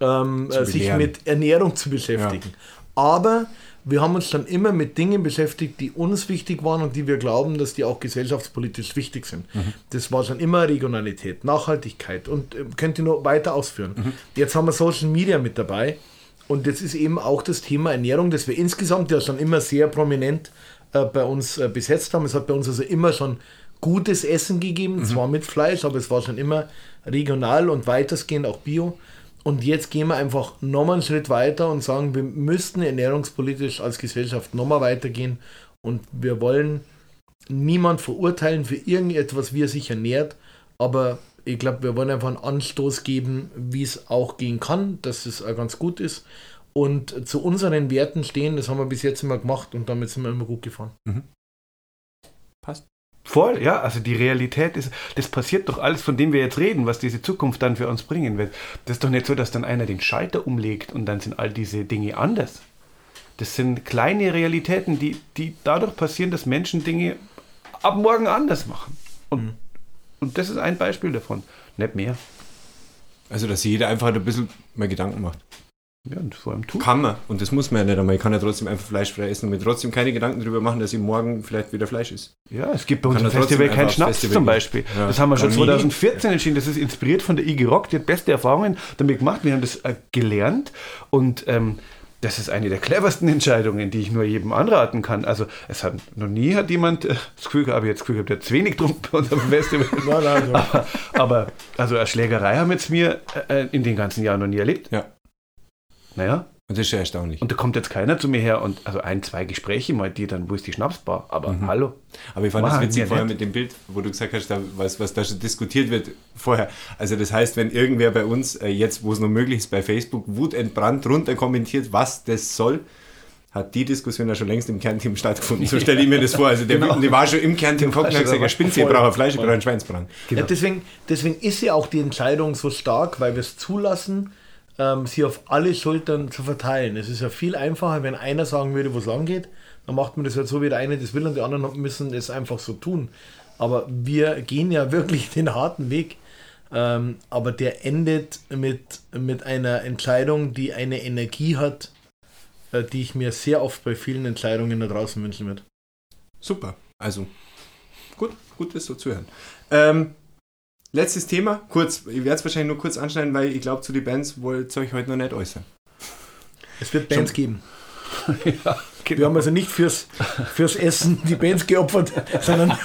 ähm, äh, sich mit Ernährung zu beschäftigen. Aber wir haben uns dann immer mit Dingen beschäftigt, die uns wichtig waren und die wir glauben, dass die auch gesellschaftspolitisch wichtig sind. Mhm. Das war schon immer Regionalität, Nachhaltigkeit und äh, könnt ihr noch weiter ausführen. Mhm. Jetzt haben wir Social Media mit dabei und jetzt ist eben auch das Thema Ernährung, das wir insgesamt ja schon immer sehr prominent äh, bei uns äh, besetzt haben. Es hat bei uns also immer schon gutes Essen gegeben, mhm. zwar mit Fleisch, aber es war schon immer regional und weitestgehend auch bio. Und jetzt gehen wir einfach nochmal einen Schritt weiter und sagen, wir müssten ernährungspolitisch als Gesellschaft nochmal weitergehen und wir wollen niemand verurteilen für irgendetwas, wie er sich ernährt, aber ich glaube, wir wollen einfach einen Anstoß geben, wie es auch gehen kann, dass es ganz gut ist und zu unseren Werten stehen, das haben wir bis jetzt immer gemacht und damit sind wir immer gut gefahren. Mhm. Voll, ja, also die Realität ist, das passiert doch alles, von dem wir jetzt reden, was diese Zukunft dann für uns bringen wird. Das ist doch nicht so, dass dann einer den Schalter umlegt und dann sind all diese Dinge anders. Das sind kleine Realitäten, die, die dadurch passieren, dass Menschen Dinge ab morgen anders machen. Und, mhm. und das ist ein Beispiel davon, nicht mehr. Also, dass jeder einfach ein bisschen mehr Gedanken macht. Ja, und vor allem tun. Kann man. Und das muss man ja nicht einmal. Ich kann ja trotzdem einfach fleischfrei essen und mir trotzdem keine Gedanken darüber machen, dass ich morgen vielleicht wieder Fleisch ist. Ja, es gibt bei uns im Festival keinen Schnaps Festival zum Beispiel. Ja, das haben wir schon 2014 entschieden. Das ist inspiriert von der IG Rock. Die hat beste Erfahrungen damit gemacht. Wir haben das äh, gelernt und ähm, das ist eine der cleversten Entscheidungen, die ich nur jedem anraten kann. Also es hat noch nie hat jemand äh, das Gefühl gehabt, jetzt Gefühl gehabt, der hat zu wenig getrunken bei unserem Festival. nein, nein, nein. Aber, aber, also eine Schlägerei haben jetzt mir äh, in den ganzen Jahren noch nie erlebt. Ja. Naja. Und das ist ja erstaunlich. Und da kommt jetzt keiner zu mir her und also ein, zwei Gespräche mal, die dann, wo ist die Schnapsbar? Aber mhm. hallo. Aber ich fand Mann, das witzig vorher mit dem Bild, wo du gesagt hast, da, was, was da schon diskutiert wird vorher. Also das heißt, wenn irgendwer bei uns äh, jetzt, wo es noch möglich ist, bei Facebook wutentbrannt runter kommentiert, was das soll, hat die Diskussion ja schon längst im Kernteam stattgefunden. So stelle ich mir das vor. Also der, genau. war schon im Kernteam gucken und gesagt, Spinze, ihr braucht Fleisch, ihr braucht Schweinsbrand. Genau. Ja, deswegen, deswegen ist ja auch die Entscheidung so stark, weil wir es zulassen, ähm, sie auf alle Schultern zu verteilen. Es ist ja viel einfacher, wenn einer sagen würde, wo es lang geht, dann macht man das halt so, wie der eine das will und die anderen müssen es einfach so tun. Aber wir gehen ja wirklich den harten Weg. Ähm, aber der endet mit, mit einer Entscheidung, die eine Energie hat, äh, die ich mir sehr oft bei vielen Entscheidungen da draußen wünschen würde. Super. Also, gut, gut, das so zu hören. Ähm, Letztes Thema, kurz. Ich werde es wahrscheinlich nur kurz anschneiden, weil ich glaube, zu den Bands wollt ihr euch heute noch nicht äußern. Es wird Bands Schon. geben. ja, genau. Wir haben also nicht fürs, fürs Essen die Bands geopfert, sondern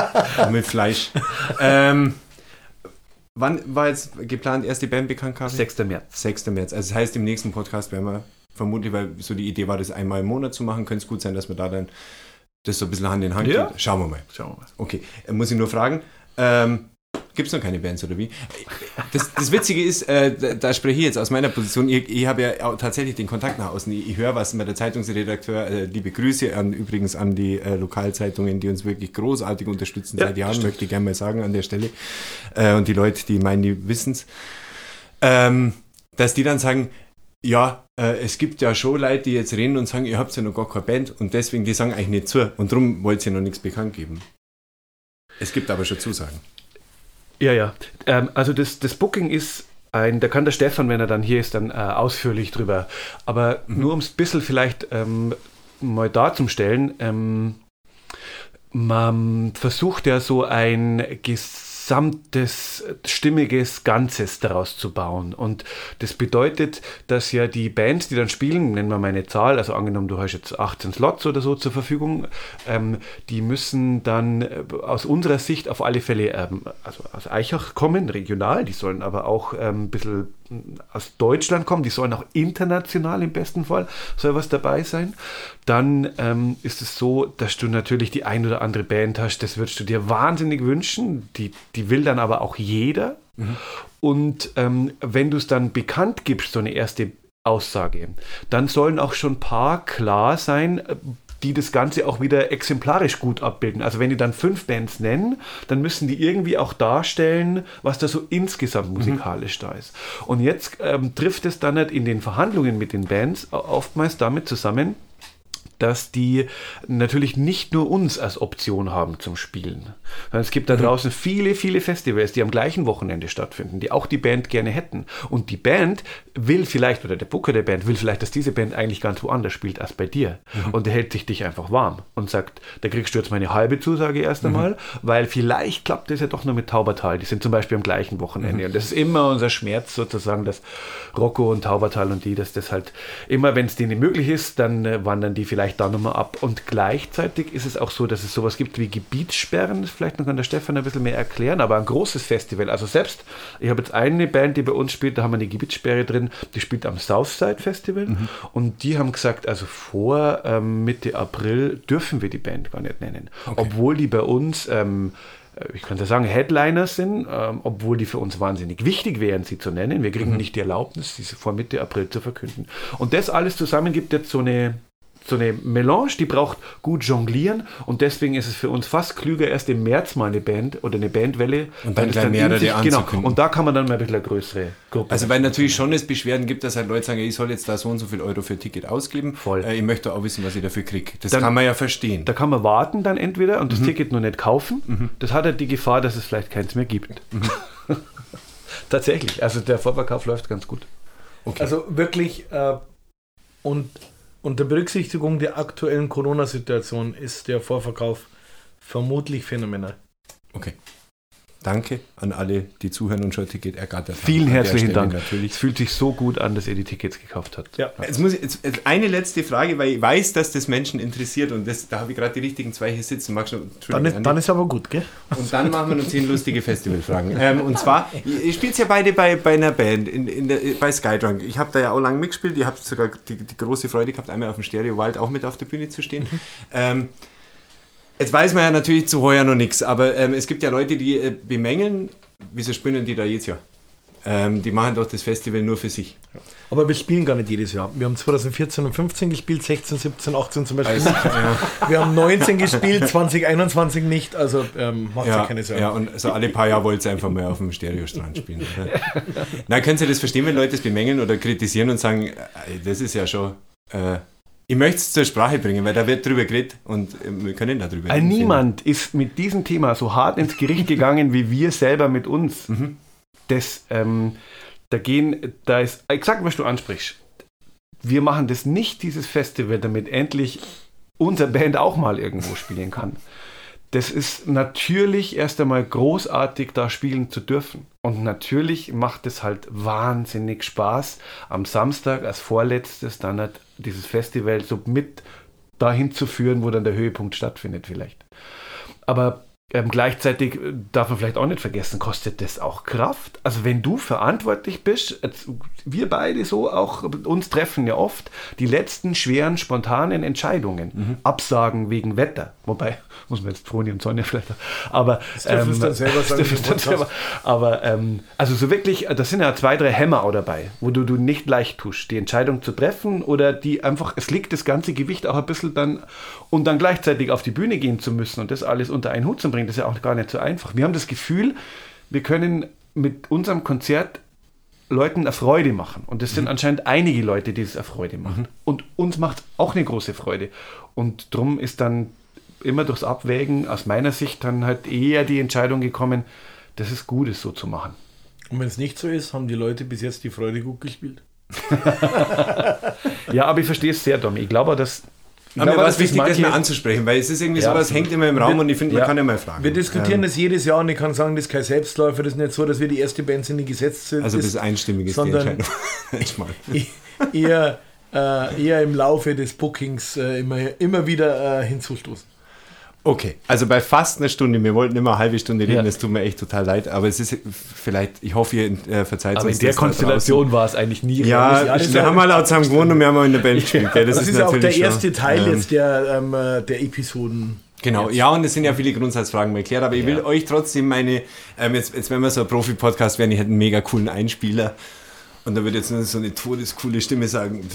mit Fleisch. ähm, wann war jetzt geplant, erst die Band bekannt kam? 6. März. 6. März. Also das heißt, im nächsten Podcast werden wir vermutlich, weil so die Idee war, das einmal im Monat zu machen, könnte es gut sein, dass wir da dann das so ein bisschen Hand in Hand ja. Geht. Schauen wir mal. Schauen wir mal. Okay, muss ich nur fragen. Ähm, Gibt es noch keine Bands oder wie? Das, das Witzige ist, äh, da, da, spreche ich jetzt aus meiner Position. Ich, ich habe ja tatsächlich den Kontakt nach außen. Ich, ich höre was mit der Zeitungsredakteur. Äh, liebe Grüße an, übrigens an die äh, Lokalzeitungen, die uns wirklich großartig unterstützen ja, seit Jahren, möchte ich gerne mal sagen an der Stelle. Äh, und die Leute, die meinen, die wissen es. Ähm, dass die dann sagen, ja, äh, es gibt ja schon Leute, die jetzt reden und sagen, ihr habt ja noch gar keine Band und deswegen, die sagen eigentlich nicht zu und darum wollt ihr noch nichts bekannt geben. Es gibt aber schon Zusagen. Ja, ja. Ähm, also das, das Booking ist ein, da kann der Stefan, wenn er dann hier ist, dann äh, ausführlich drüber. Aber mhm. nur um es ein bisschen vielleicht ähm, mal darzustellen, ähm, man versucht ja so ein Ges gesamtes, stimmiges Ganzes daraus zu bauen. Und das bedeutet, dass ja die Bands, die dann spielen, nennen wir mal eine Zahl, also angenommen, du hast jetzt 18 Slots oder so zur Verfügung, ähm, die müssen dann äh, aus unserer Sicht auf alle Fälle ähm, also aus Eichach kommen, regional, die sollen aber auch ähm, ein bisschen aus Deutschland kommen, die sollen auch international im besten Fall, soll was dabei sein. Dann ähm, ist es so, dass du natürlich die ein oder andere Band hast, das würdest du dir wahnsinnig wünschen, die, die will dann aber auch jeder. Mhm. Und ähm, wenn du es dann bekannt gibst, so eine erste Aussage, dann sollen auch schon ein paar klar sein, die das Ganze auch wieder exemplarisch gut abbilden. Also wenn die dann fünf Bands nennen, dann müssen die irgendwie auch darstellen, was da so insgesamt musikalisch mhm. da ist. Und jetzt ähm, trifft es dann nicht in den Verhandlungen mit den Bands oftmals damit zusammen, dass die natürlich nicht nur uns als Option haben zum Spielen. Es gibt da mhm. draußen viele, viele Festivals, die am gleichen Wochenende stattfinden, die auch die Band gerne hätten. Und die Band will vielleicht, oder der Booker der Band will vielleicht, dass diese Band eigentlich ganz woanders spielt als bei dir. Mhm. Und der hält sich dich einfach warm und sagt, da kriegst du jetzt meine halbe Zusage erst mhm. einmal, mhm. weil vielleicht klappt das ja doch nur mit Taubertal. Die sind zum Beispiel am gleichen Wochenende. Mhm. Und das ist immer unser Schmerz sozusagen, dass Rocco und Taubertal und die, dass das halt immer, wenn es denen möglich ist, dann äh, wandern die vielleicht da nochmal ab. Und gleichzeitig ist es auch so, dass es sowas gibt wie Gebietssperren. Vielleicht noch kann der Stefan ein bisschen mehr erklären, aber ein großes Festival. Also selbst, ich habe jetzt eine Band, die bei uns spielt, da haben wir eine Gebietssperre drin, die spielt am Southside Festival. Mhm. Und die haben gesagt, also vor ähm, Mitte April dürfen wir die Band gar nicht nennen. Okay. Obwohl die bei uns ähm, äh, ich könnte sagen, Headliners sind, ähm, obwohl die für uns wahnsinnig wichtig wären, sie zu nennen. Wir kriegen mhm. nicht die Erlaubnis, diese vor Mitte April zu verkünden. Und das alles zusammen gibt jetzt so eine so eine Melange, die braucht gut jonglieren und deswegen ist es für uns fast klüger, erst im März mal eine Band oder eine Bandwelle. Und dann gleich mehrere sich, Genau, und da kann man dann mal ein bisschen eine größere Gruppe. Also weil natürlich schon es Beschwerden gibt, dass halt Leute sagen, ich soll jetzt da so und so viel Euro für ein Ticket ausgeben. Voll. Äh, ich möchte auch wissen, was ich dafür kriege. Das dann, kann man ja verstehen. Da kann man warten dann entweder und das mhm. Ticket nur nicht kaufen. Mhm. Das hat halt die Gefahr, dass es vielleicht keins mehr gibt. Mhm. Tatsächlich, also der Vorverkauf läuft ganz gut. Okay. Also wirklich äh, und unter Berücksichtigung der aktuellen Corona-Situation ist der Vorverkauf vermutlich phänomenal. Okay. Danke an alle, die zuhören und schon Ticket ergattert haben. Vielen herzlichen Dank. Natürlich. Es fühlt sich so gut an, dass ihr die Tickets gekauft habt. Ja. Jetzt muss ich, jetzt, eine letzte Frage, weil ich weiß, dass das Menschen interessiert und das, da habe ich gerade die richtigen zwei hier sitzen. Magst du, dann, ist, dann ist aber gut, gell? Und dann machen wir noch zehn lustige Festivalfragen. ähm, und zwar, ihr spielt ja beide bei, bei einer Band, in, in der, bei Skydrunk. Ich habe da ja auch lange mitgespielt. Ihr habt sogar die, die, große Freude gehabt, einmal auf dem Stereo Wild auch mit auf der Bühne zu stehen. Mhm. Ähm, Jetzt weiß man ja natürlich zu heuer noch nichts, aber ähm, es gibt ja Leute, die äh, bemängeln, wieso spielen die da jetzt ja? Ähm, die machen doch das Festival nur für sich. Aber wir spielen gar nicht jedes Jahr. Wir haben 2014 und 15 gespielt, 16, 17, 18 zum Beispiel also. Ja. Wir haben 19 gespielt, 2021 nicht, also ähm, macht ja, keine Sorgen. Ja, und so alle paar Jahre wollt ihr einfach mal auf dem Stereostrand spielen. Na, können Sie das verstehen, wenn Leute das bemängeln oder kritisieren und sagen, das ist ja schon... Äh, ich möchte es zur Sprache bringen, weil da wird drüber geredet und äh, wir können darüber reden. Niemand ist mit diesem Thema so hart ins Gericht gegangen wie wir selber mit uns. Mhm. Das, ähm, da gehen, da ist exakt, was du ansprichst. Wir machen das nicht, dieses Festival, damit endlich unsere Band auch mal irgendwo spielen kann das ist natürlich erst einmal großartig, da spielen zu dürfen. Und natürlich macht es halt wahnsinnig Spaß, am Samstag als vorletztes dann halt dieses Festival so mit dahin zu führen, wo dann der Höhepunkt stattfindet vielleicht. Aber ähm, gleichzeitig äh, darf man vielleicht auch nicht vergessen, kostet das auch Kraft. Also wenn du verantwortlich bist, wir beide so auch, uns treffen ja oft die letzten schweren, spontanen Entscheidungen. Mhm. Absagen wegen Wetter. Wobei, muss man jetzt Froni und Sonja vielleicht, aber das ähm, dann selber sagen, dann selber, aber ähm, also so wirklich, das sind ja zwei, drei Hämmer auch dabei, wo du, du nicht leicht tust, die Entscheidung zu treffen oder die einfach, es liegt das ganze Gewicht auch ein bisschen dann und dann gleichzeitig auf die Bühne gehen zu müssen und das alles unter einen Hut zu bringen bringen. Das ist ja auch gar nicht so einfach. Wir haben das Gefühl, wir können mit unserem Konzert Leuten eine Freude machen. Und das sind mhm. anscheinend einige Leute, die es eine Freude machen. Mhm. Und uns macht auch eine große Freude. Und darum ist dann immer durchs Abwägen aus meiner Sicht dann halt eher die Entscheidung gekommen, dass es gut ist, so zu machen. Und wenn es nicht so ist, haben die Leute bis jetzt die Freude gut gespielt? ja, aber ich verstehe es sehr, Tommy. Ich glaube, dass aber mir war es wichtig, das mal anzusprechen, weil es ist irgendwie ja, sowas, hängt immer im Raum wir, und ich finde, man ja. kann ja mal fragen. Wir diskutieren ähm. das jedes Jahr und ich kann sagen, das ist kein Selbstläufer, das ist nicht so, dass wir die erste Band sind, die gesetzt sind. Also das ist einstimmig ist die Entscheidung. eher, äh, eher im Laufe des Bookings äh, immer, immer wieder äh, hinzustoßen. Okay, also bei fast einer Stunde, wir wollten immer eine halbe Stunde reden, ja. das tut mir echt total leid, aber es ist vielleicht, ich hoffe, ihr äh, verzeiht aber in der Konstellation war es eigentlich nie. Ja, ja wir haben mal auch zusammen gewohnt und wir haben auch in der Band gespielt. Ja, das, das, ist, ist auch der erste Teil ähm, jetzt der, ähm, äh, der Episoden. Genau, ja, und es sind ja viele Grundsatzfragen mal erklärt, aber ich will euch trotzdem meine, ähm, jetzt, jetzt wenn wir so ein Profi-Podcast werden, ich hätte einen mega coolen Einspieler und da wird jetzt so eine todescoole Stimme sagen,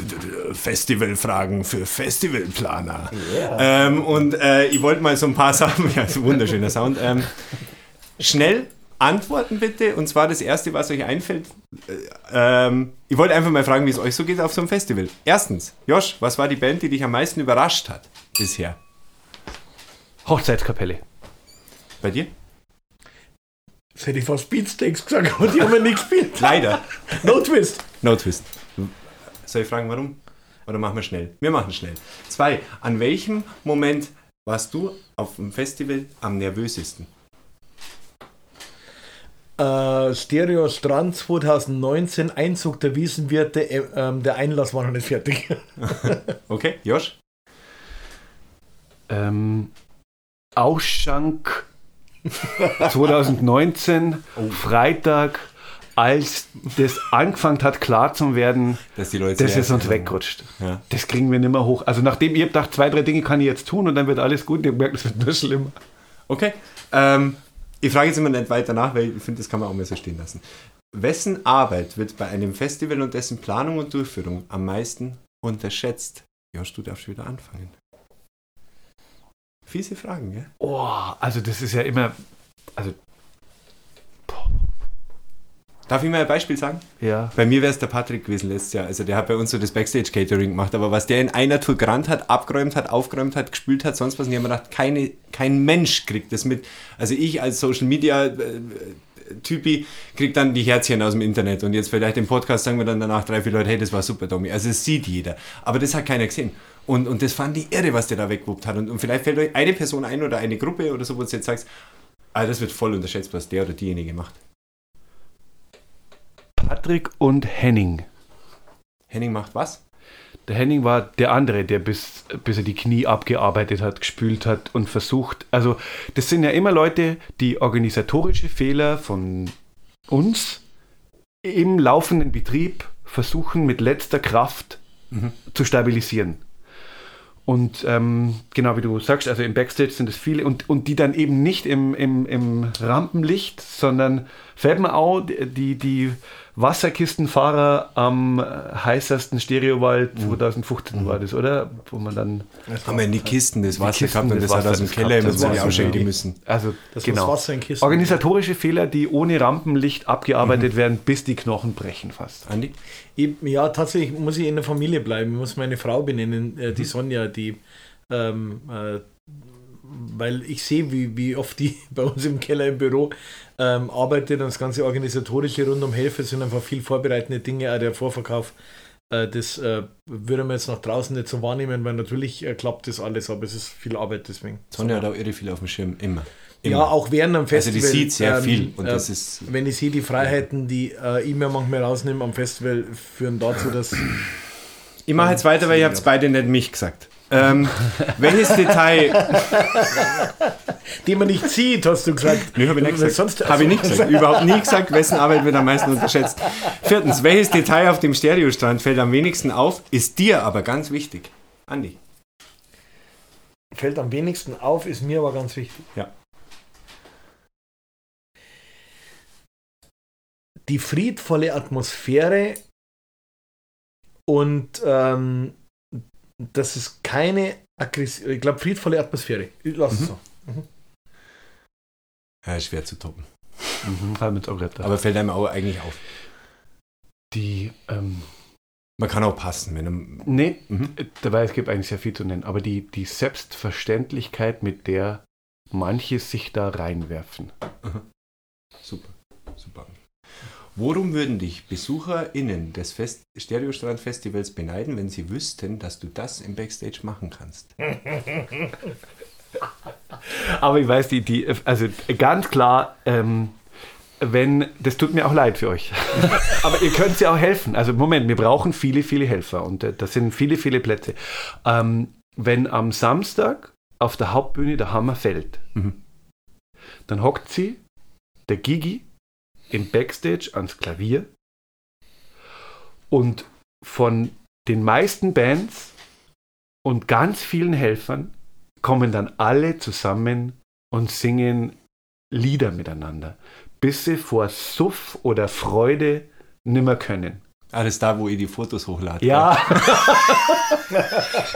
Festivalfragen für Festivalplaner. Yeah. Ähm, und äh, ich wollte mal so ein paar Sachen, ja, wunderschöner Sound. Ähm, schnell antworten bitte. Und zwar das Erste, was euch einfällt. Äh, ähm, ich wollte einfach mal fragen, wie es euch so geht auf so einem Festival. Erstens, Josh, was war die Band, die dich am meisten überrascht hat bisher? Hochzeitskapelle. Bei dir? Das hätte ich fast Beatsteaks gesagt, aber die haben ja nicht gespielt. Leider. No Twist. No Twist. Soll ich fragen, warum? Oder machen wir schnell? Wir machen schnell. Zwei. An welchem Moment warst du auf dem Festival am nervösesten? Äh, Stereo Strand 2019, Einzug der Wiesenwirte, äh, ähm, der Einlass war noch nicht fertig. Okay, Josh? Ähm, Ausschank 2019, Freitag, als das angefangen hat, klar zu werden, Dass die Leute das ist zuerst- uns weggerutscht. Ja. Das kriegen wir nicht mehr hoch. Also nachdem ihr gedacht, zwei, drei Dinge kann ich jetzt tun und dann wird alles gut, ihr merkt, es wird nur schlimmer. Okay. Ähm, ich frage jetzt immer nicht weiter nach, weil ich finde, das kann man auch mal so stehen lassen. Wessen Arbeit wird bei einem Festival und dessen Planung und Durchführung am meisten unterschätzt? Josh, du darfst wieder anfangen. Fiese Fragen, gell? Oh, also das ist ja immer, also Darf ich mal ein Beispiel sagen? ja, Bei mir wäre es der Patrick gewesen letztes Jahr. Also der hat bei uns so das Backstage-Catering gemacht. Aber was der in einer Tour gerannt hat, abgeräumt hat, aufgeräumt hat, gespült hat, sonst was, und ich habe mir gedacht, keine, kein Mensch kriegt das mit. Also ich als Social Media äh, Typi kriegt dann die Herzchen aus dem Internet und jetzt vielleicht im Podcast sagen wir dann danach drei, vier Leute, hey, das war super, Domi. Also es sieht jeder. Aber das hat keiner gesehen. Und, und das fand ich irre, was der da weggewuppt hat. Und, und vielleicht fällt euch eine Person ein oder eine Gruppe oder so, wo du jetzt sagst, ah, das wird voll unterschätzt, was der oder diejenige macht. Patrick und Henning. Henning macht was? Der Henning war der andere, der bis, bis er die Knie abgearbeitet hat, gespült hat und versucht. Also, das sind ja immer Leute, die organisatorische Fehler von uns im laufenden Betrieb versuchen mit letzter Kraft zu stabilisieren. Und ähm, genau wie du sagst, also im Backstage sind es viele und, und die dann eben nicht im, im, im Rampenlicht, sondern fällt mir auch die, die Wasserkistenfahrer am heißesten Stereowald 2015 war das, oder? Wo man dann Haben wir in die Kisten das Wasser Kisten gehabt und das das hat Wasser, aus dem das Keller immer das so ausschenken müssen. Also Das genau. Wasser in Kisten. Organisatorische Fehler, die ohne Rampenlicht abgearbeitet werden, bis die Knochen brechen fast. Andi? Ich, ja, tatsächlich muss ich in der Familie bleiben. Ich muss meine Frau benennen, äh, die Sonja, die, ähm, äh, weil ich sehe, wie, wie oft die bei uns im Keller im Büro ähm, arbeitet und das ganze Organisatorische rund um Hilfe sind einfach viel vorbereitende Dinge, auch der Vorverkauf. Äh, das äh, würde man jetzt nach draußen nicht so wahrnehmen, weil natürlich äh, klappt das alles, aber es ist viel Arbeit deswegen. Sonja hat auch irre viel auf dem Schirm, immer. immer. Ja, auch während am Also Festival. die sieht sehr ähm, viel und äh, das ist... wenn ich sehe, die Freiheiten, die äh, ich mir manchmal rausnehme am Festival, führen dazu, dass. Ich mache jetzt weiter, weil ihr habt beide nicht mich gesagt. Ähm, welches Detail... die man nicht sieht, hast du gesagt. Nee, habe ich nicht gesagt. Sonst, habe ich nicht gesagt. Überhaupt nie gesagt, wessen Arbeit wird am meisten unterschätzt. Viertens, welches Detail auf dem Stereostrand fällt am wenigsten auf, ist dir aber ganz wichtig. Andi. Fällt am wenigsten auf, ist mir aber ganz wichtig. Ja. Die friedvolle Atmosphäre und ähm, das ist keine Aggression. Ich glaube, friedvolle Atmosphäre. Ich Lass es Mhm. so. Ja, ist schwer zu toppen. Mhm. Aber fällt einem auch eigentlich auf. die, ähm, Man kann auch passen, wenn einem... nee, Mhm. dabei es gibt eigentlich sehr viel zu nennen, aber die, die Selbstverständlichkeit, mit der manche sich da reinwerfen. Super, super. Worum würden dich BesucherInnen des Fest Stereostrand Festivals beneiden, wenn sie wüssten, dass du das im Backstage machen kannst? Aber ich weiß, die, die, also ganz klar, ähm, wenn, das tut mir auch leid für euch. Aber ihr könnt ja auch helfen. Also Moment, wir brauchen viele, viele Helfer und äh, das sind viele, viele Plätze. Ähm, wenn am Samstag auf der Hauptbühne der Hammer fällt, Mhm. dann hockt sie, der Gigi, im Backstage ans Klavier und von den meisten Bands und ganz vielen Helfern kommen dann alle zusammen und singen Lieder miteinander, bis sie vor Suff oder Freude nimmer können. Ist da, wo ihr die Fotos hochladet. Ja.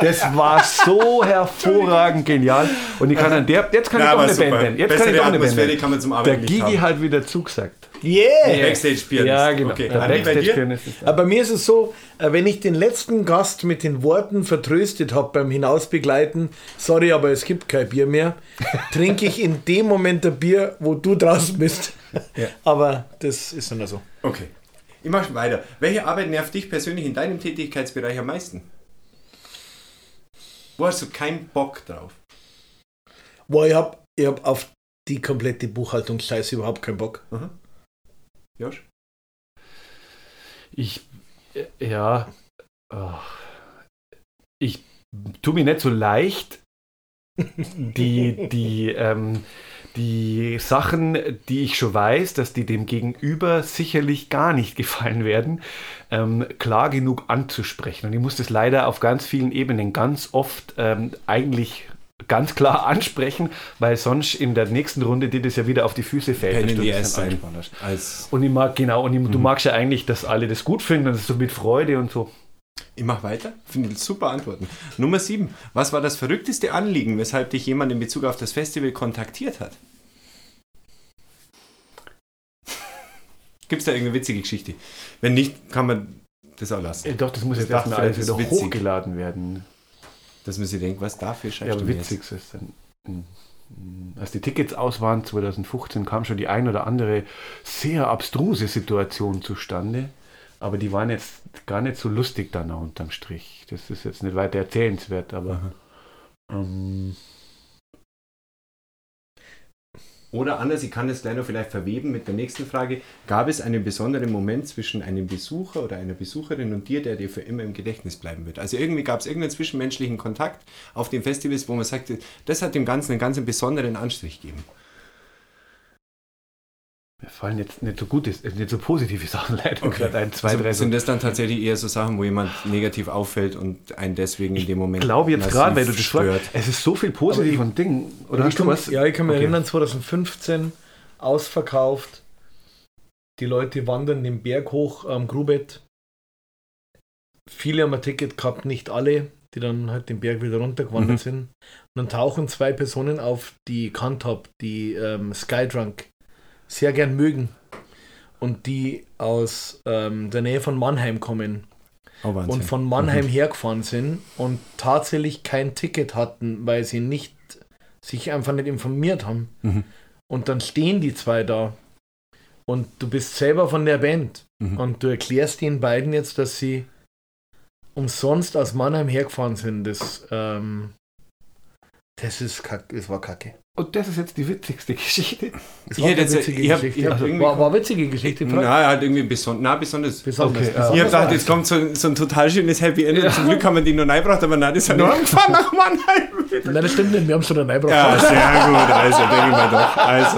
das war so hervorragend genial. Und ich kann an der, jetzt kann Ja, ich doch eine super. Band nennen. Jetzt Bessere kann ich doch eine Band nennen. Der Gigi hat wieder zugesagt. Yeah! Backstage-Pianist. Ja, genau. Okay. Der Andi, bei dir? Aber bei mir ist es so, äh, wenn ich den letzten Gast mit den Worten vertröstet habe beim Hinausbegleiten, sorry, aber es gibt kein Bier mehr, trinke ich in dem Moment ein Bier, wo du draußen bist. Aber das ist dann so. Okay. Ich mache weiter. Welche Arbeit nervt dich persönlich in deinem Tätigkeitsbereich am meisten? Wo hast du keinen Bock drauf? Boah, ich habe ich hab auf die komplette Buchhaltungsscheiße überhaupt keinen Bock. Josh? Ich, äh, ja, ich tue mir nicht so leicht, die, die, ähm, die Sachen, die ich schon weiß, dass die dem Gegenüber sicherlich gar nicht gefallen werden, ähm, klar genug anzusprechen. Und ich muss das leider auf ganz vielen Ebenen ganz oft ähm, eigentlich ganz klar ansprechen, weil sonst in der nächsten Runde dir das ja wieder auf die Füße fällt. In du das. Als Und ich mag, genau, und ich, Mhm. du magst ja eigentlich, dass alle das gut finden, ist so mit Freude und so. ich mache weiter. Finde ich super Antworten. Nummer 7. Was war das verrückteste Anliegen, weshalb dich jemand in Bezug auf das Festival kontaktiert hat? Gibt es da irgendeine witzige Geschichte? Wenn nicht, kann man das auch lassen. Äh, Doch, das muss Das jetzt erstmal alles wieder witzig. hochgeladen werden. Dass man sich denkt, was da für Ja, aber witzig ist es dann. Als die Tickets aus waren 2015, kam schon die ein oder andere sehr abstruse Situation zustande. Aber die waren jetzt gar nicht so lustig dann auch unterm Strich. Das ist jetzt nicht weiter erzählenswert, aber. Ähm, Oder anders, ich kann das gleich noch vielleicht verweben mit der nächsten Frage. Gab es einen besonderen Moment zwischen einem Besucher oder einer Besucherin und dir, der dir für immer im Gedächtnis bleiben wird? Also irgendwie gab es irgendeinen zwischenmenschlichen Kontakt auf den Festivals, wo man sagte, das hat dem Ganzen einen ganz besonderen Anstrich gegeben. Mir fallen jetzt nicht so gute, äh, nicht so positive Sachen leider Okay. ein, zwei, also drei. sind das dann tatsächlich eher so Sachen, wo jemand negativ auffällt und einen deswegen in dem Moment Ich glaube jetzt gerade, weil du das stört? es ist so viel positiv und Ding. Oder hast du was? Ja, ich kann mich Okay. erinnern, 2015 ausverkauft. Die Leute wandern den Berg hoch am Grubett. Viele haben ein Ticket gehabt, nicht alle, die dann halt den Berg wieder runtergewandert Mhm. sind. Und dann tauchen zwei Personen auf, die kannt habe, die ähm, Skydrunk sehr gern mögen. Und die aus ähm, der Nähe von Mannheim kommen Oh, und von Mannheim hergefahren sind und tatsächlich kein Ticket hatten, weil sie nicht sich einfach nicht informiert haben. Mhm. Und dann stehen die zwei da und du bist selber von der Band Mhm. und du erklärst den beiden jetzt, dass sie umsonst aus Mannheim hergefahren sind. Das, ähm, das ist kack, das war kacke. Und das ist jetzt die witzigste Geschichte. Das Ich war jetzt- witzige ich hab- Geschichte. ich hab Also, irgendwie- war, war witzige Geschichte. Na, er hat irgendwie beson na, besonders. Besonders. Okay, ja. Ich habe gedacht, jetzt kommt so, so ein total schönes Happy End Ja. und zum Glück haben wir die noch reingebracht, aber nein, das hat nur angefahren nach Mannheim. Nein, das stimmt nicht. Wir haben es schon reingebracht. Ja, sehr gut, also denke ich mal doch. Also.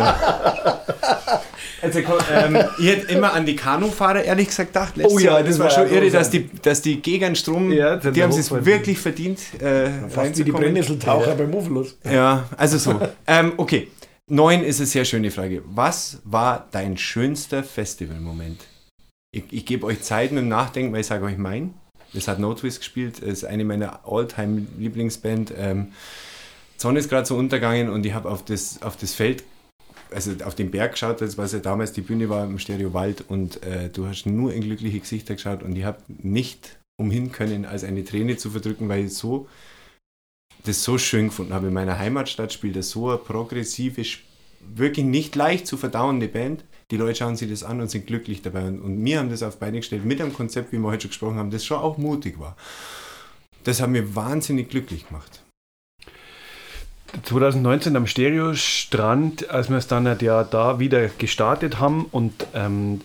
Also, ähm, ich hätte immer an die Kanufahrer ehrlich gesagt gedacht. letztes Oh ja, Jahr. das das war war schon ja irre, dass die, dass die gegen Strom, Ja, die haben es wirklich verdient, äh, Fast wie die. Brennnesseltaucher beim Mufflos. Ja, also so. ähm, okay, neun ist eine sehr schöne Frage. Was war dein schönster Festivalmoment? Ich, ich gebe euch Zeit mit dem Nachdenken, weil ich sage euch mein. Das hat No Twist gespielt, ist eine meiner all-time Lieblingsband. Ähm, Sonne ist gerade so untergegangen und ich habe auf das, auf das Feld, also auf den Berg geschaut, das was ja damals die Bühne war im Stereo Wald und äh, du hast nur in glückliche Gesichter geschaut und ich habe nicht umhin können, als eine Träne zu verdrücken, weil ich so das so schön gefunden habe. In meiner Heimatstadt spielt das so eine progressive, wirklich nicht leicht zu verdauende Band. Die Leute schauen sich das an und sind glücklich dabei. Und, und wir haben das auf Beine gestellt mit einem Konzept, wie wir heute schon gesprochen haben, das schon auch mutig war. Das hat mir wahnsinnig glücklich gemacht. 2019 am Stereostrand, als wir es dann halt ja da wieder gestartet haben und ähm,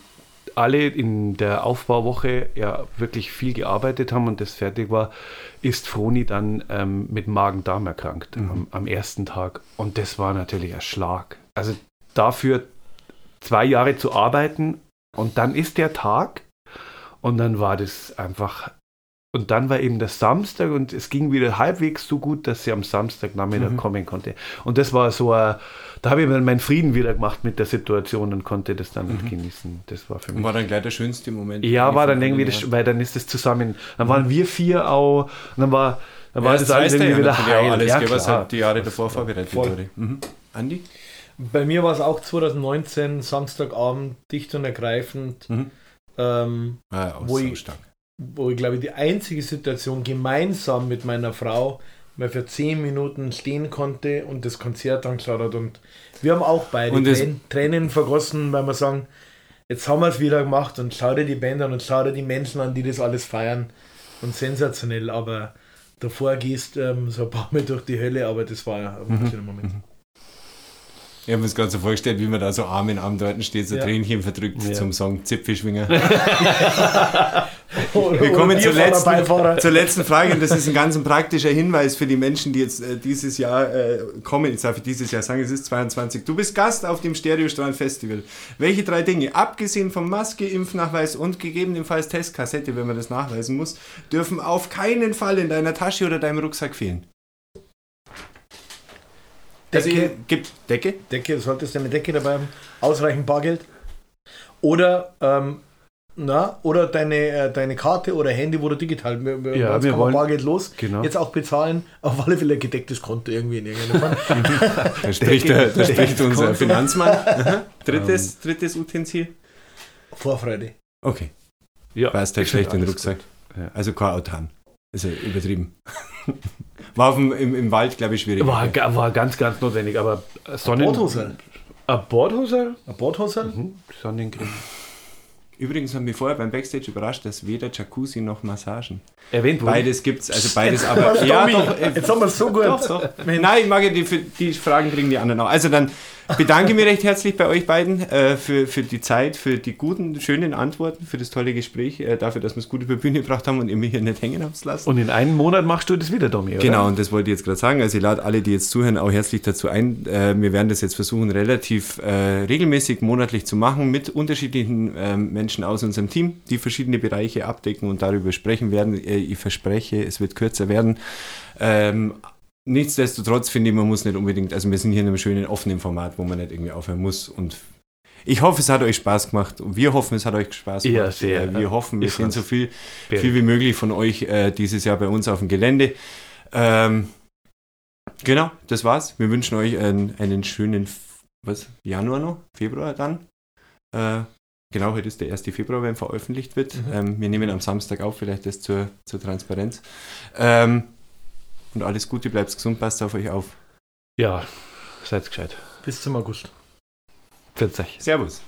alle in der Aufbauwoche ja wirklich viel gearbeitet haben und das fertig war, ist Froni dann ähm, mit Magen-Darm erkrankt Mhm. am, am ersten Tag. Und das war natürlich ein Schlag. Also dafür zwei Jahre zu arbeiten und dann ist der Tag und dann war das einfach und dann war eben der Samstag und es ging wieder halbwegs so gut, dass sie am Samstagnachmittag Mhm. kommen konnte. Und das war so ein, da habe ich mir meinen Frieden wieder gemacht mit der Situation und konnte das dann Mhm. genießen. Das war für mich. War dann gleich der schönste Moment. Ja, war dann irgendwie, das, weil dann ist es zusammen, dann waren wir vier auch, und dann war, dann war Ja, das alles weißt du irgendwie ja wieder heil. alles, ja, gell, was klar. halt die Jahre davor vorbereitet Voll. wurde. Mhm. Andi? Bei mir war es auch 2019, Samstagabend, dicht und ergreifend, Mhm. ähm, Ah, auch Wo so ich- stark. Wo ich glaube, die einzige Situation gemeinsam mit meiner Frau mal für 10 Minuten stehen konnte und das Konzert angeschaut hat. Und wir haben auch beide Und es- Trän- Tränen vergossen, weil wir sagen, jetzt haben wir es wieder gemacht und schau dir die Band an und schau dir die Menschen an, die das alles feiern. Und sensationell, aber davor gehst ähm, so ein paar Mal durch die Hölle, aber das war ja ein schöner Moment. Ich habe mir das gerade so vorgestellt, wie man da so Arm in Arm dort steht, so Ja. Tränchen verdrückt Ja. zum Song Zipfelschwinger. Wir kommen zur letzten, zur letzten Frage und das ist ein ganz ein praktischer Hinweis für die Menschen, die jetzt äh, dieses Jahr äh, kommen. Ich darf dieses Jahr sagen, es ist 22. Du bist Gast auf dem Stereostrand Festival. Welche drei Dinge, abgesehen vom Maske, Impfnachweis und gegebenenfalls Testkassette, wenn man das nachweisen muss, dürfen auf keinen Fall in deiner Tasche oder deinem Rucksack fehlen? Also, Decke. gibt Decke? Decke, du solltest eine Decke dabei haben, ausreichend Bargeld. Oder, ähm, na, oder deine, äh, deine Karte oder Handy, wo du digital, wir, wir, Ja, jetzt wir kann man wollen- Bargeld los, Genau. jetzt auch bezahlen, auf alle Fälle ein gedecktes Konto irgendwie in irgendeiner Form. Da spricht, der, da spricht unser Konto. Finanzmann. Drittes, drittes Utensil? Vorfreude. Okay, ja, passt halt ist schlecht in den Rucksack. Ja. Also kein Autan. Also übertrieben. War auf dem, im, im Wald, glaube ich, schwierig. War, war ganz, ganz notwendig, aber Sonnen... Bordhosel. Ein Bordhosel? Ein Bordhosel? Mhm. Sonnencreme. Übrigens haben wir vorher beim Backstage überrascht, dass weder Jacuzzi noch Massagen. Erwähnt wurde. Beides gibt's, also beides, aber ja, doch, äh, Jetzt haben wir es so gut. Doch, doch. Nein, ich mag ja die, die Fragen kriegen die anderen auch. Also dann bedanke ich mich recht herzlich bei euch beiden äh, für, für die Zeit, für die guten, schönen Antworten, für das tolle Gespräch, äh, dafür, dass wir es gut über die Bühne gebracht haben und ihr mich hier nicht hängen habt lassen. Und in einem Monat machst du das wieder, Domi, oder? Genau, und das wollte ich jetzt gerade sagen. Also ich lade alle, die jetzt zuhören, auch herzlich dazu ein. Äh, wir werden das jetzt versuchen, relativ äh, regelmäßig, monatlich zu machen, mit unterschiedlichen ähm, Menschen aus unserem Team, die verschiedene Bereiche abdecken und darüber sprechen werden. Äh, ich verspreche, es wird kürzer werden. Ähm, nichtsdestotrotz finde ich, man muss nicht unbedingt, also wir sind hier in einem schönen, offenen Format, wo man nicht irgendwie aufhören muss und ich hoffe, es hat euch Spaß gemacht und wir hoffen, es hat euch Spaß gemacht. Ja, sehr. Äh, Wir hoffen, wir Ich sehen so viel viel wie möglich von euch äh, dieses Jahr bei uns auf dem Gelände. Ähm, genau, das war's. Wir wünschen euch einen, einen schönen was, Januar noch, Februar dann. Äh, genau, heute ist der 1. Februar, wenn veröffentlicht wird. Mhm. Ähm, wir nehmen am Samstag auf, vielleicht das zur, zur Transparenz. Ähm, und alles Gute, bleibt gesund, passt auf euch auf. Ja, seid gescheit. Bis zum August. Pfiat euch. Servus.